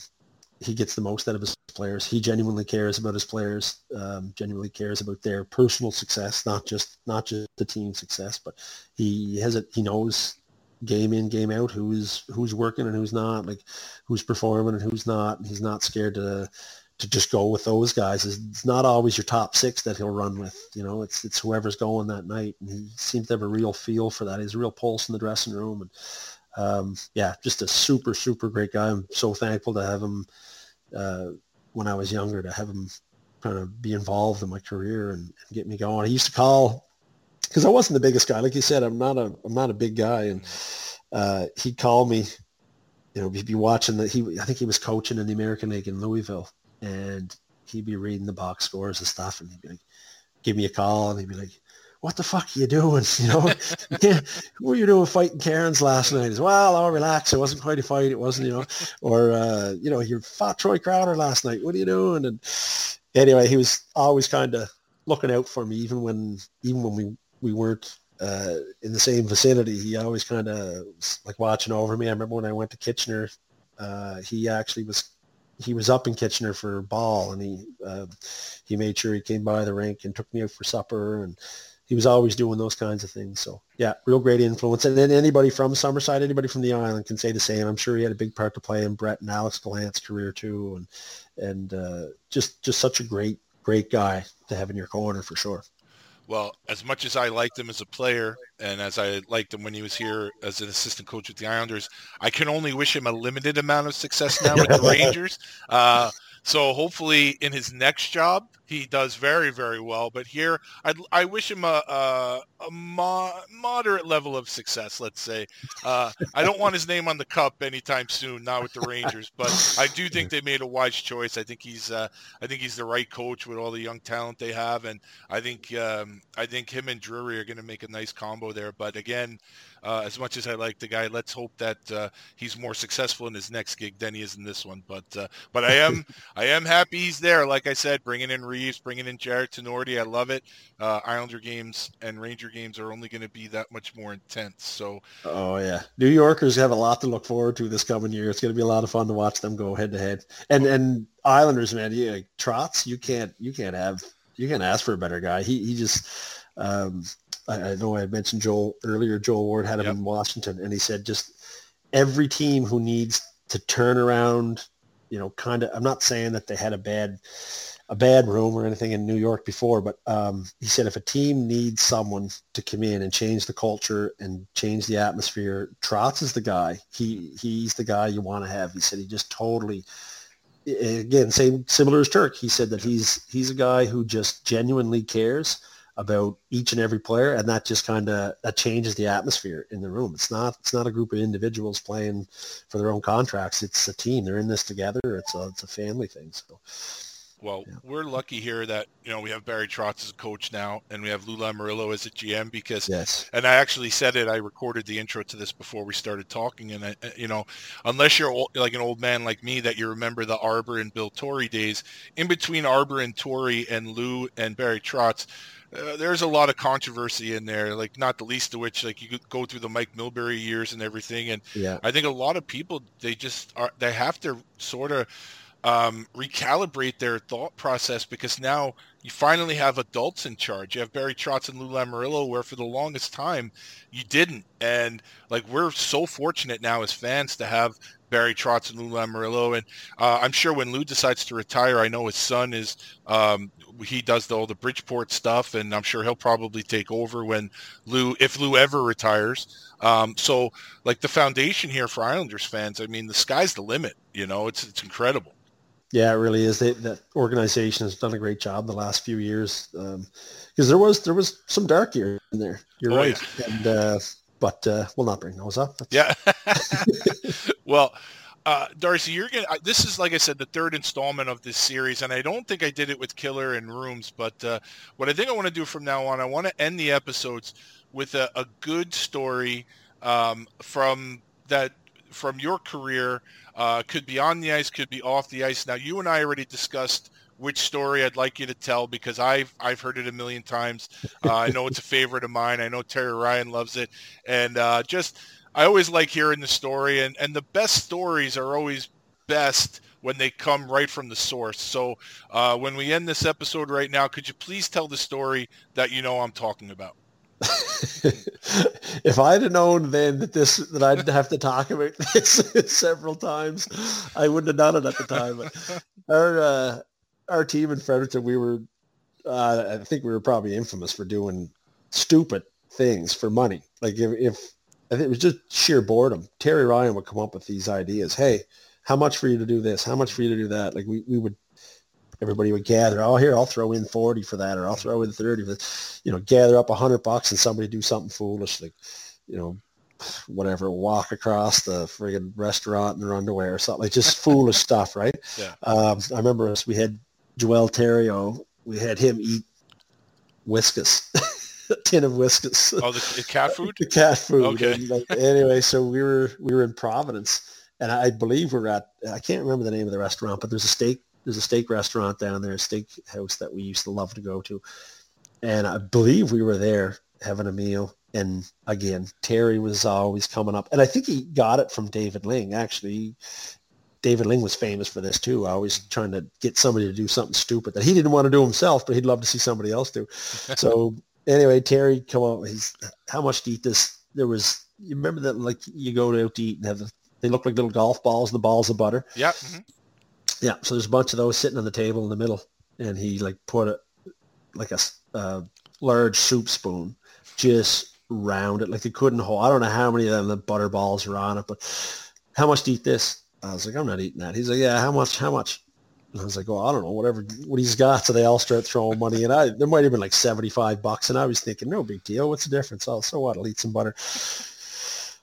Speaker 5: he gets the most out of his players. He genuinely cares about his players. Um, genuinely cares about their personal success, not just not just the team success. But he has it. He knows game in game out who's who's working and who's not, like who's performing and who's not. He's not scared to to just go with those guys. It's not always your top six that he'll run with. You know, it's it's whoever's going that night. And he seems to have a real feel for that. He has a real pulse in the dressing room and. Um, yeah, just a super, super great guy. I'm so thankful to have him uh, when I was younger to have him kind of be involved in my career and, and get me going. He used to call because I wasn't the biggest guy. Like you said, I'm not a I'm not a big guy, and uh, he'd call me. You know, he'd be watching the. He I think he was coaching in the American League in Louisville, and he'd be reading the box scores and stuff, and he'd be like, give me a call, and he'd be like, what the fuck are you doing? You know, yeah, what were you doing fighting Karens last night? As well, oh, relax. It wasn't quite a fight. It wasn't, you know, or, uh, you know, you fought Troy Crowder last night. What are you doing? And anyway, he was always kind of looking out for me, even when, even when we, we weren't uh, in the same vicinity. He always kind of like watching over me. I remember when I went to Kitchener, uh, he actually was he was up in Kitchener for ball, and he uh, he made sure he came by the rink and took me out for supper, and he was always doing those kinds of things. So yeah, real great influence. And then anybody from Summerside, anybody from the island can say the same. I'm sure he had a big part to play in Brett and Alex Gallant's career too. And, and uh, just, just such a great, great guy to have in your corner for sure.
Speaker 4: Well, as much as I liked him as a player and as I liked him when he was here as an assistant coach with the Islanders, I can only wish him a limited amount of success now with the Rangers. Uh, so hopefully in his next job, he does very, very well. But here, I'd, I wish him a, a, a mo- moderate level of success, let's say. Uh, I don't want his name on the cup anytime soon, not with the Rangers, but I do think they made a wise choice. I think he's, uh, I think he's the right coach with all the young talent they have, and I think, um, I think him and Drury are going to make a nice combo there. But again, uh, as much as I like the guy, let's hope that uh, he's more successful in his next gig than he is in this one. But uh, but I am I am happy he's there. Like I said, bringing in Reaves, bringing in Jarred Tinordi, I love it. Uh, Islander games and Ranger games are only going to be that much more intense. So
Speaker 5: oh yeah, New Yorkers have a lot to look forward to this coming year. It's going to be a lot of fun to watch them go head to head. And and Islanders, man, you like, Trotz, you can't you can't have you can't ask for a better guy. He he just um, I, I know I mentioned Joel earlier. Joel Ward had him yep. in Washington, and he said just every team who needs to turn around, you know, kind of. I'm not saying that they had a bad a bad room or anything in New York before, but um, he said if a team needs someone to come in and change the culture and change the atmosphere, Trotz is the guy. He he's the guy you want to have. He said he just totally again same similar as Turk. He said that he's he's a guy who just genuinely cares about each and every player, and that just kind of that changes the atmosphere in the room. It's not it's not a group of individuals playing for their own contracts. It's a team. They're in this together. It's a it's a family thing. So.
Speaker 4: Well, yeah. we're lucky here that you know we have Barry Trotz as a coach now, and we have Lou Lamoriello as a GM because.
Speaker 5: Yes.
Speaker 4: And I actually said it. I recorded the intro to this before we started talking, and I, you know, unless you're old, like an old man like me that you remember the Arbour and Bill Torrey days, in between Arbour and Torrey and Lou and Barry Trotz, uh, there's a lot of controversy in there, like not the least of which, like you could go through the Mike Milbury years and everything, and
Speaker 5: yeah.
Speaker 4: I think a lot of people they just are they have to sort of um, recalibrate their thought process because now you finally have adults in charge. You have Barry Trotz and Lou Lamoriello, where for the longest time you didn't, and like we're so fortunate now as fans to have Barry Trotz and Lou Lamoriello. and uh, I'm sure when Lou decides to retire, I know his son is um, he does the, all the Bridgeport stuff, and I'm sure he'll probably take over when Lou, if Lou ever retires. Um, so, like the foundation here for Islanders fans, I mean, the sky's the limit. You know, it's it's incredible.
Speaker 5: Yeah, it really is. They, that organization has done a great job the last few years because um, there was there was some dark years in there. You're oh, right, yeah. and uh, but uh, we'll not bring those up.
Speaker 4: That's... Yeah. well, uh, Darcy, you're gonna. This is like I said, the third installment of this series, and I don't think I did it with Killer and Rooms. But uh, what I think I want to do from now on, I want to end the episodes with a, a good story um, from that from your career. Uh, could be on the ice, could be off the ice. Now, you and I already discussed which story I'd like you to tell because I've I've heard it a million times. Uh, I know it's a favorite of mine. I know Terry Ryan loves it, and uh, just I always like hearing the story, and, and the best stories are always best when they come right from the source. So uh, when we end this episode right now, could you please tell the story that you know I'm talking about?
Speaker 5: if I'd have known then that this that I'd have to talk about this several times, I wouldn't have done it at the time. But our uh, our team in Fredericton, we were uh, I think we were probably infamous for doing stupid things for money. Like if, if I think it was just sheer boredom. Terry Ryan would come up with these ideas. Hey, how much for you to do this? How much for you to do that? Like we, we would, everybody would gather. Oh, here, I'll throw in 40 for that, or I'll throw in 30 for. You know, gather up a hundred bucks and somebody do something foolish, like, you know, whatever, walk across the friggin' restaurant in their underwear or something. Like just foolish stuff, right?
Speaker 4: Yeah.
Speaker 5: Um, I remember us, we had Joel Theriault, we had him eat Whiskas. a tin of Whiskas.
Speaker 4: Oh, the, the cat food.
Speaker 5: the cat food.
Speaker 4: Okay.
Speaker 5: And, like, anyway, so we were we were in Providence, and I believe we're at I can't remember the name of the restaurant, but there's a steak there's a steak restaurant down there, a steak house that we used to love to go to, and I believe we were there having a meal. And again, Terry was always coming up, and I think he got it from David Ling. Actually, David Ling was famous for this too. Always trying to get somebody to do something stupid that he didn't want to do himself, but he'd love to see somebody else do. So anyway, Terry come on. He's how much to eat this? There was you remember that like you go out to eat and have the, they look like little golf balls, the balls of butter.
Speaker 4: Yep. Mm-hmm.
Speaker 5: Yeah. So there's a bunch of those sitting on the table in the middle, and he like put a like a uh, large soup spoon just round it like they couldn't hold. I don't know how many of them the butter balls are on it, but how much to eat this? I was like, I'm not eating that. He's like, yeah, how much? How much? And I was like, well, I don't know, whatever, what he's got. So they all start throwing money. And I, there might have been like 75 bucks. And I was thinking, no big deal. What's the difference? Oh, so what? I'll eat some butter.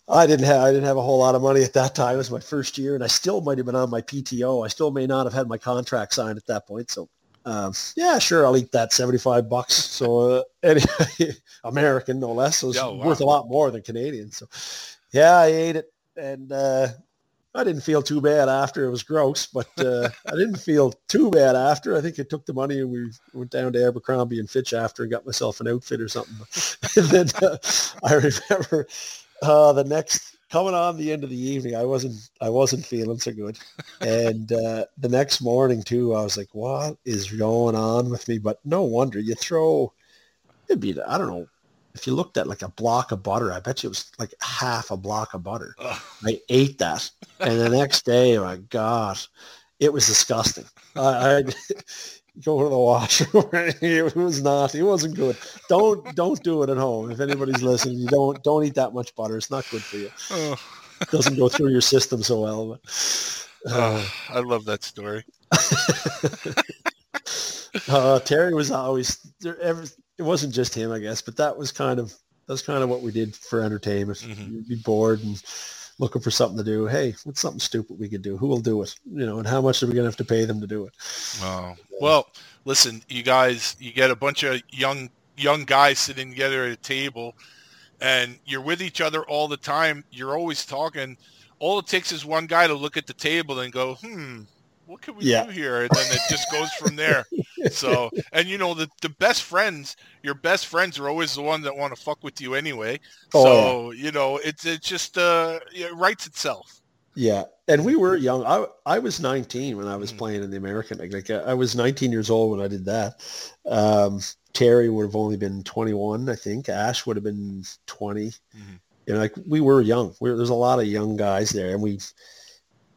Speaker 5: I didn't have, I didn't have a whole lot of money at that time. It was my first year and I still might have been on my PTO. I still may not have had my contract signed at that point. So um, yeah, sure. I'll eat that 75 bucks. So uh, anyway, American, no less. So it's wow. worth a lot more than Canadian. So yeah, I ate it. And, uh, I didn't feel too bad after. It was gross, but uh, I didn't feel too bad after. I think I took the money and we went down to Abercrombie and Fitch after and got myself an outfit or something. and then uh, I remember uh, the next coming on the end of the evening, I wasn't I wasn't feeling so good. And uh, the next morning too, I was like, "What is going on with me?" But no wonder you throw. It'd be I don't know if you looked at like a block of butter, I bet you it was like half a block of butter. Ugh. I ate that, and the next day, my God, it was disgusting. I, I go to the washroom. it was not. It wasn't good. Don't don't do it at home. If anybody's listening, you don't don't eat that much butter. It's not good for you. Oh. It doesn't go through your system so well. But,
Speaker 4: uh, oh, I love that story.
Speaker 5: uh, Terry was always there. Every, it wasn't just him, I guess, but that was kind of that's kind of what we did for entertainment. Mm-hmm. You'd be bored and looking for something to do. Hey, what's something stupid we could do? Who will do it? You know, and how much are we going to have to pay them to do it?
Speaker 4: Oh, well, listen, you guys, you get a bunch of young young guys sitting together at a table, and you're with each other all the time. You're always talking. All it takes is one guy to look at the table and go, "Hmm, what can we yeah. do here? And then it just goes from there. so, and you know, the, the best friends, your best friends are always the ones that want to fuck with you anyway. Oh, so, yeah. you know, it's, it's just, uh, it writes itself.
Speaker 5: Yeah. And we were young. I, I was 19 when I was mm-hmm. playing in the American League. Like I was 19 years old when I did that. Um, Terry would have only been 21, I think. Ash would have been 20. Mm-hmm. You know, like we were young. We were, there's a lot of young guys there and we,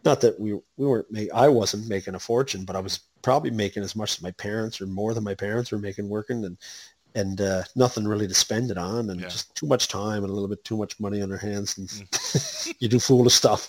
Speaker 5: not that we we weren't make, I wasn't making a fortune, but I was probably making as much as my parents or more than my parents were making working and and uh, nothing really to spend it on and yeah. just too much time and a little bit too much money on their hands and mm. you do foolish stuff.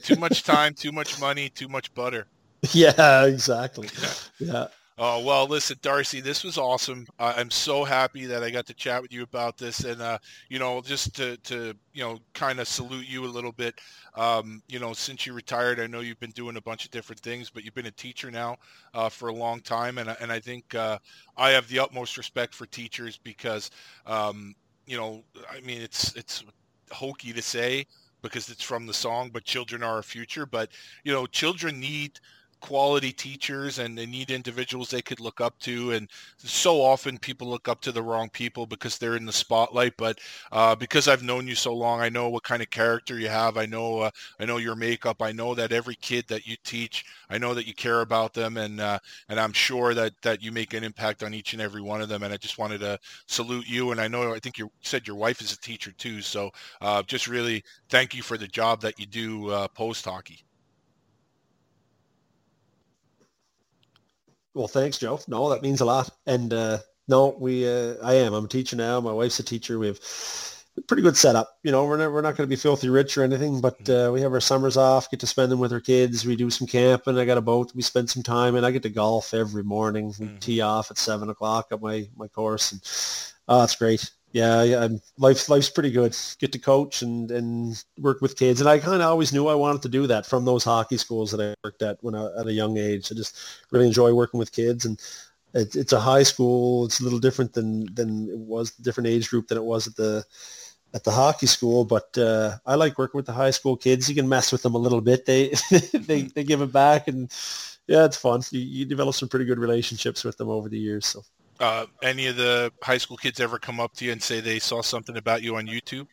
Speaker 4: too much time, too much money, too much butter.
Speaker 5: Yeah, exactly. Yeah. yeah.
Speaker 4: Oh well, listen, Darcy, this was awesome. I'm so happy that I got to chat with you about this, and uh, you know, just to, to you know, kind of salute you a little bit. Um, you know, since you retired, I know you've been doing a bunch of different things, but you've been a teacher now uh, for a long time, and and I think uh, I have the utmost respect for teachers because, um, you know, I mean, it's it's hokey to say because it's from the song, but children are our future. But you know, children need quality teachers and they need individuals they could look up to. And so often people look up to the wrong people because they're in the spotlight. But uh, because I've known you so long, I know what kind of character you have. I know uh, I know your makeup. I know that every kid that you teach, I know that you care about them, and uh, and I'm sure that that you make an impact on each and every one of them. And I just wanted to salute you. And I know I think you said your wife is a teacher too. So uh, just really thank you for the job that you do uh, post hockey.
Speaker 5: Well, thanks, Joe. No, that means a lot. And uh, no, we uh, I am. I'm a teacher now. My wife's a teacher. We have a pretty good setup. You know, we're not, we're not going to be filthy rich or anything, but uh, we have our summers off, get to spend them with our kids. We do some camping. I got a boat. We spend some time, and I get to golf every morning. We mm-hmm. tee off at seven o'clock at my my course, and oh, it's great yeah, yeah, life life's pretty good. Get to coach and and work with kids, and I kind of always knew I wanted to do that from those hockey schools that I worked at when I at a young age. I just really enjoy working with kids, and it, it's a high school. It's a little different than than it was different age group than it was at the at the hockey school, but uh, I like working with the high school kids. You can mess with them a little bit. They they they give it back, and yeah, it's fun. You, you develop some pretty good relationships with them over the years. So
Speaker 4: uh, any of the high school kids ever come up to you and say they saw something about you on YouTube?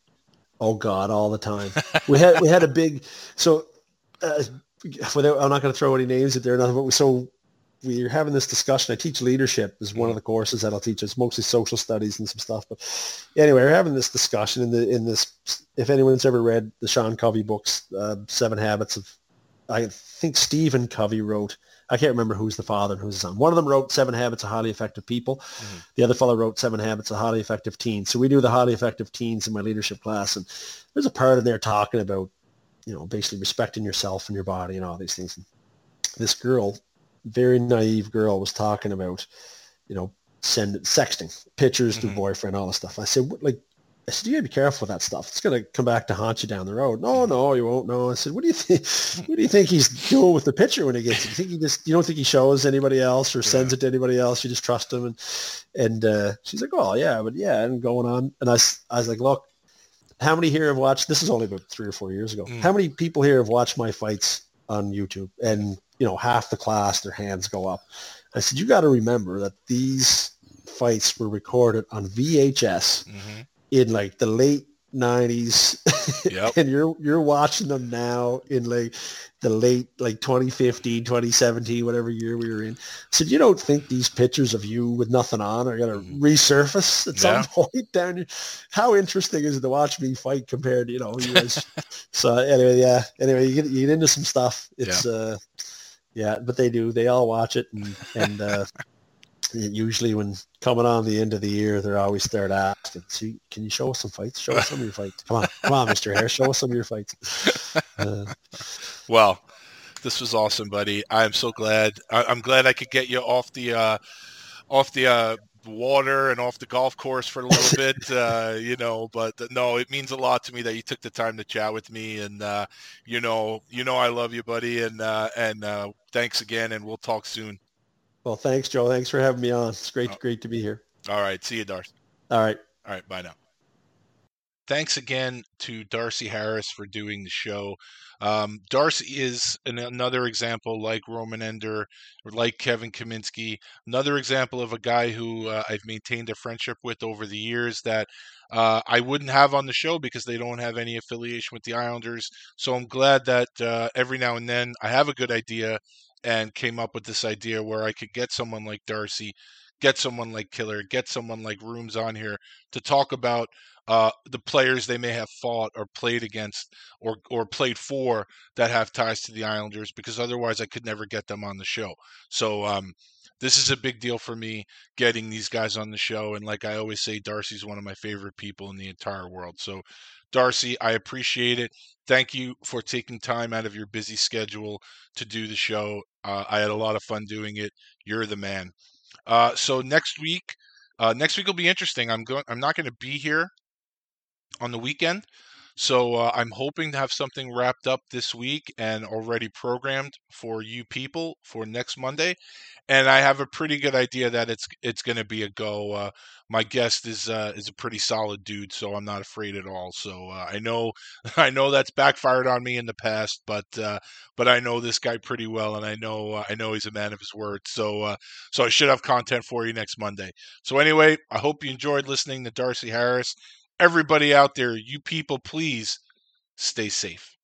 Speaker 5: Oh God, all the time. we had we had a big so. Uh, without, I'm not going to throw any names at there, nothing. But we, so we're having this discussion. I teach leadership is one of the courses that I'll teach. It's mostly social studies and some stuff. But anyway, we're having this discussion in the in this. If anyone's ever read the Sean Covey books, uh, Seven Habits of, I think Stephen Covey wrote I can't remember who's the father and who's the son. One of them wrote Seven Habits of Highly Effective People. Mm-hmm. The other fellow wrote Seven Habits of Highly Effective Teens. So we do the highly effective teens in my leadership class, and there's a part in there talking about, you know, basically respecting yourself and your body and all these things. And this girl, very naive girl, was talking about, you know, send sexting pictures mm-hmm. to boyfriend, all this stuff. I said, like, I said, you gotta be careful with that stuff. It's gonna come back to haunt you down the road. No, no, you won't. No. I said, what do you think? What do you think he's doing with the picture when he gets it? You think he just? You don't think he shows anybody else or sends yeah. it to anybody else? You just trust him. And and uh, she's like, oh yeah, but yeah, and going on. And I, I was like, look, how many here have watched? This is only about three or four years ago. Mm. How many people here have watched my fights on YouTube? And you know, half the class, their hands go up. I said, you got to remember that these fights were recorded on VHS. Mm-hmm in like the late 90s yep. and you're you're watching them now in like the late like 2015 2017 whatever year we were in so you don't think these pictures of you with nothing on are going to mm-hmm. resurface at yeah. some point down here how interesting is it to watch me fight compared to you know you guys so anyway yeah anyway you get, you get into some stuff it's yeah. uh yeah but they do they all watch it and and uh usually when coming on the end of the year, they're always start asking, See, can you show us some fights? Show us some of your fights. Come on, come on, Mr. Harris, show us some of your fights. Uh,
Speaker 4: well, this was awesome, buddy. I'm so glad. I, am glad I could get you off the uh, off the uh, water and off the golf course for a little bit, uh, you know. But no, it means a lot to me that you took the time to chat with me, and uh, you know, you know, I love you, buddy, and uh, and uh, thanks again, and we'll talk soon.
Speaker 5: Well, thanks, Joe. Thanks for having me on. It's great,
Speaker 4: Oh.
Speaker 5: great to be here.
Speaker 4: All right, see you, Darcy.
Speaker 5: All right.
Speaker 4: All right, bye now. Thanks again to Darcy Harris for doing the show. Um, Darcy is an, another example, like Roman Ender, or like Kevin Kaminski, another example of a guy who uh, I've maintained a friendship with over the years that uh, I wouldn't have on the show because they don't have any affiliation with the Islanders. So I'm glad that uh, every now and then I have a good idea and came up with this idea where I could get someone like Darcy, get someone like Killer, get someone like Rooms on here to talk about uh, the players they may have fought or played against or or played for that have ties to the Islanders because otherwise I could never get them on the show. So um, this is a big deal for me getting these guys on the show and like I always say Darcy's one of my favorite people in the entire world. So Darcy, I appreciate it. Thank you for taking time out of your busy schedule to do the show. Uh, I had a lot of fun doing it. You're the man. Uh, so next week, uh, next week will be interesting. I'm going. I'm not going to be here on the weekend. So uh, I'm hoping to have something wrapped up this week and already programmed for you people for next Monday. And I have a pretty good idea that it's it's going to be a go. Uh, my guest is uh, is a pretty solid dude, so I'm not afraid at all. So uh, I know I know that's backfired on me in the past, but uh, but I know this guy pretty well, and I know uh, I know he's a man of his word. So so I should have content for you next Monday. So anyway, I hope you enjoyed listening to Darcy Harris everybody out there, you people, please stay safe.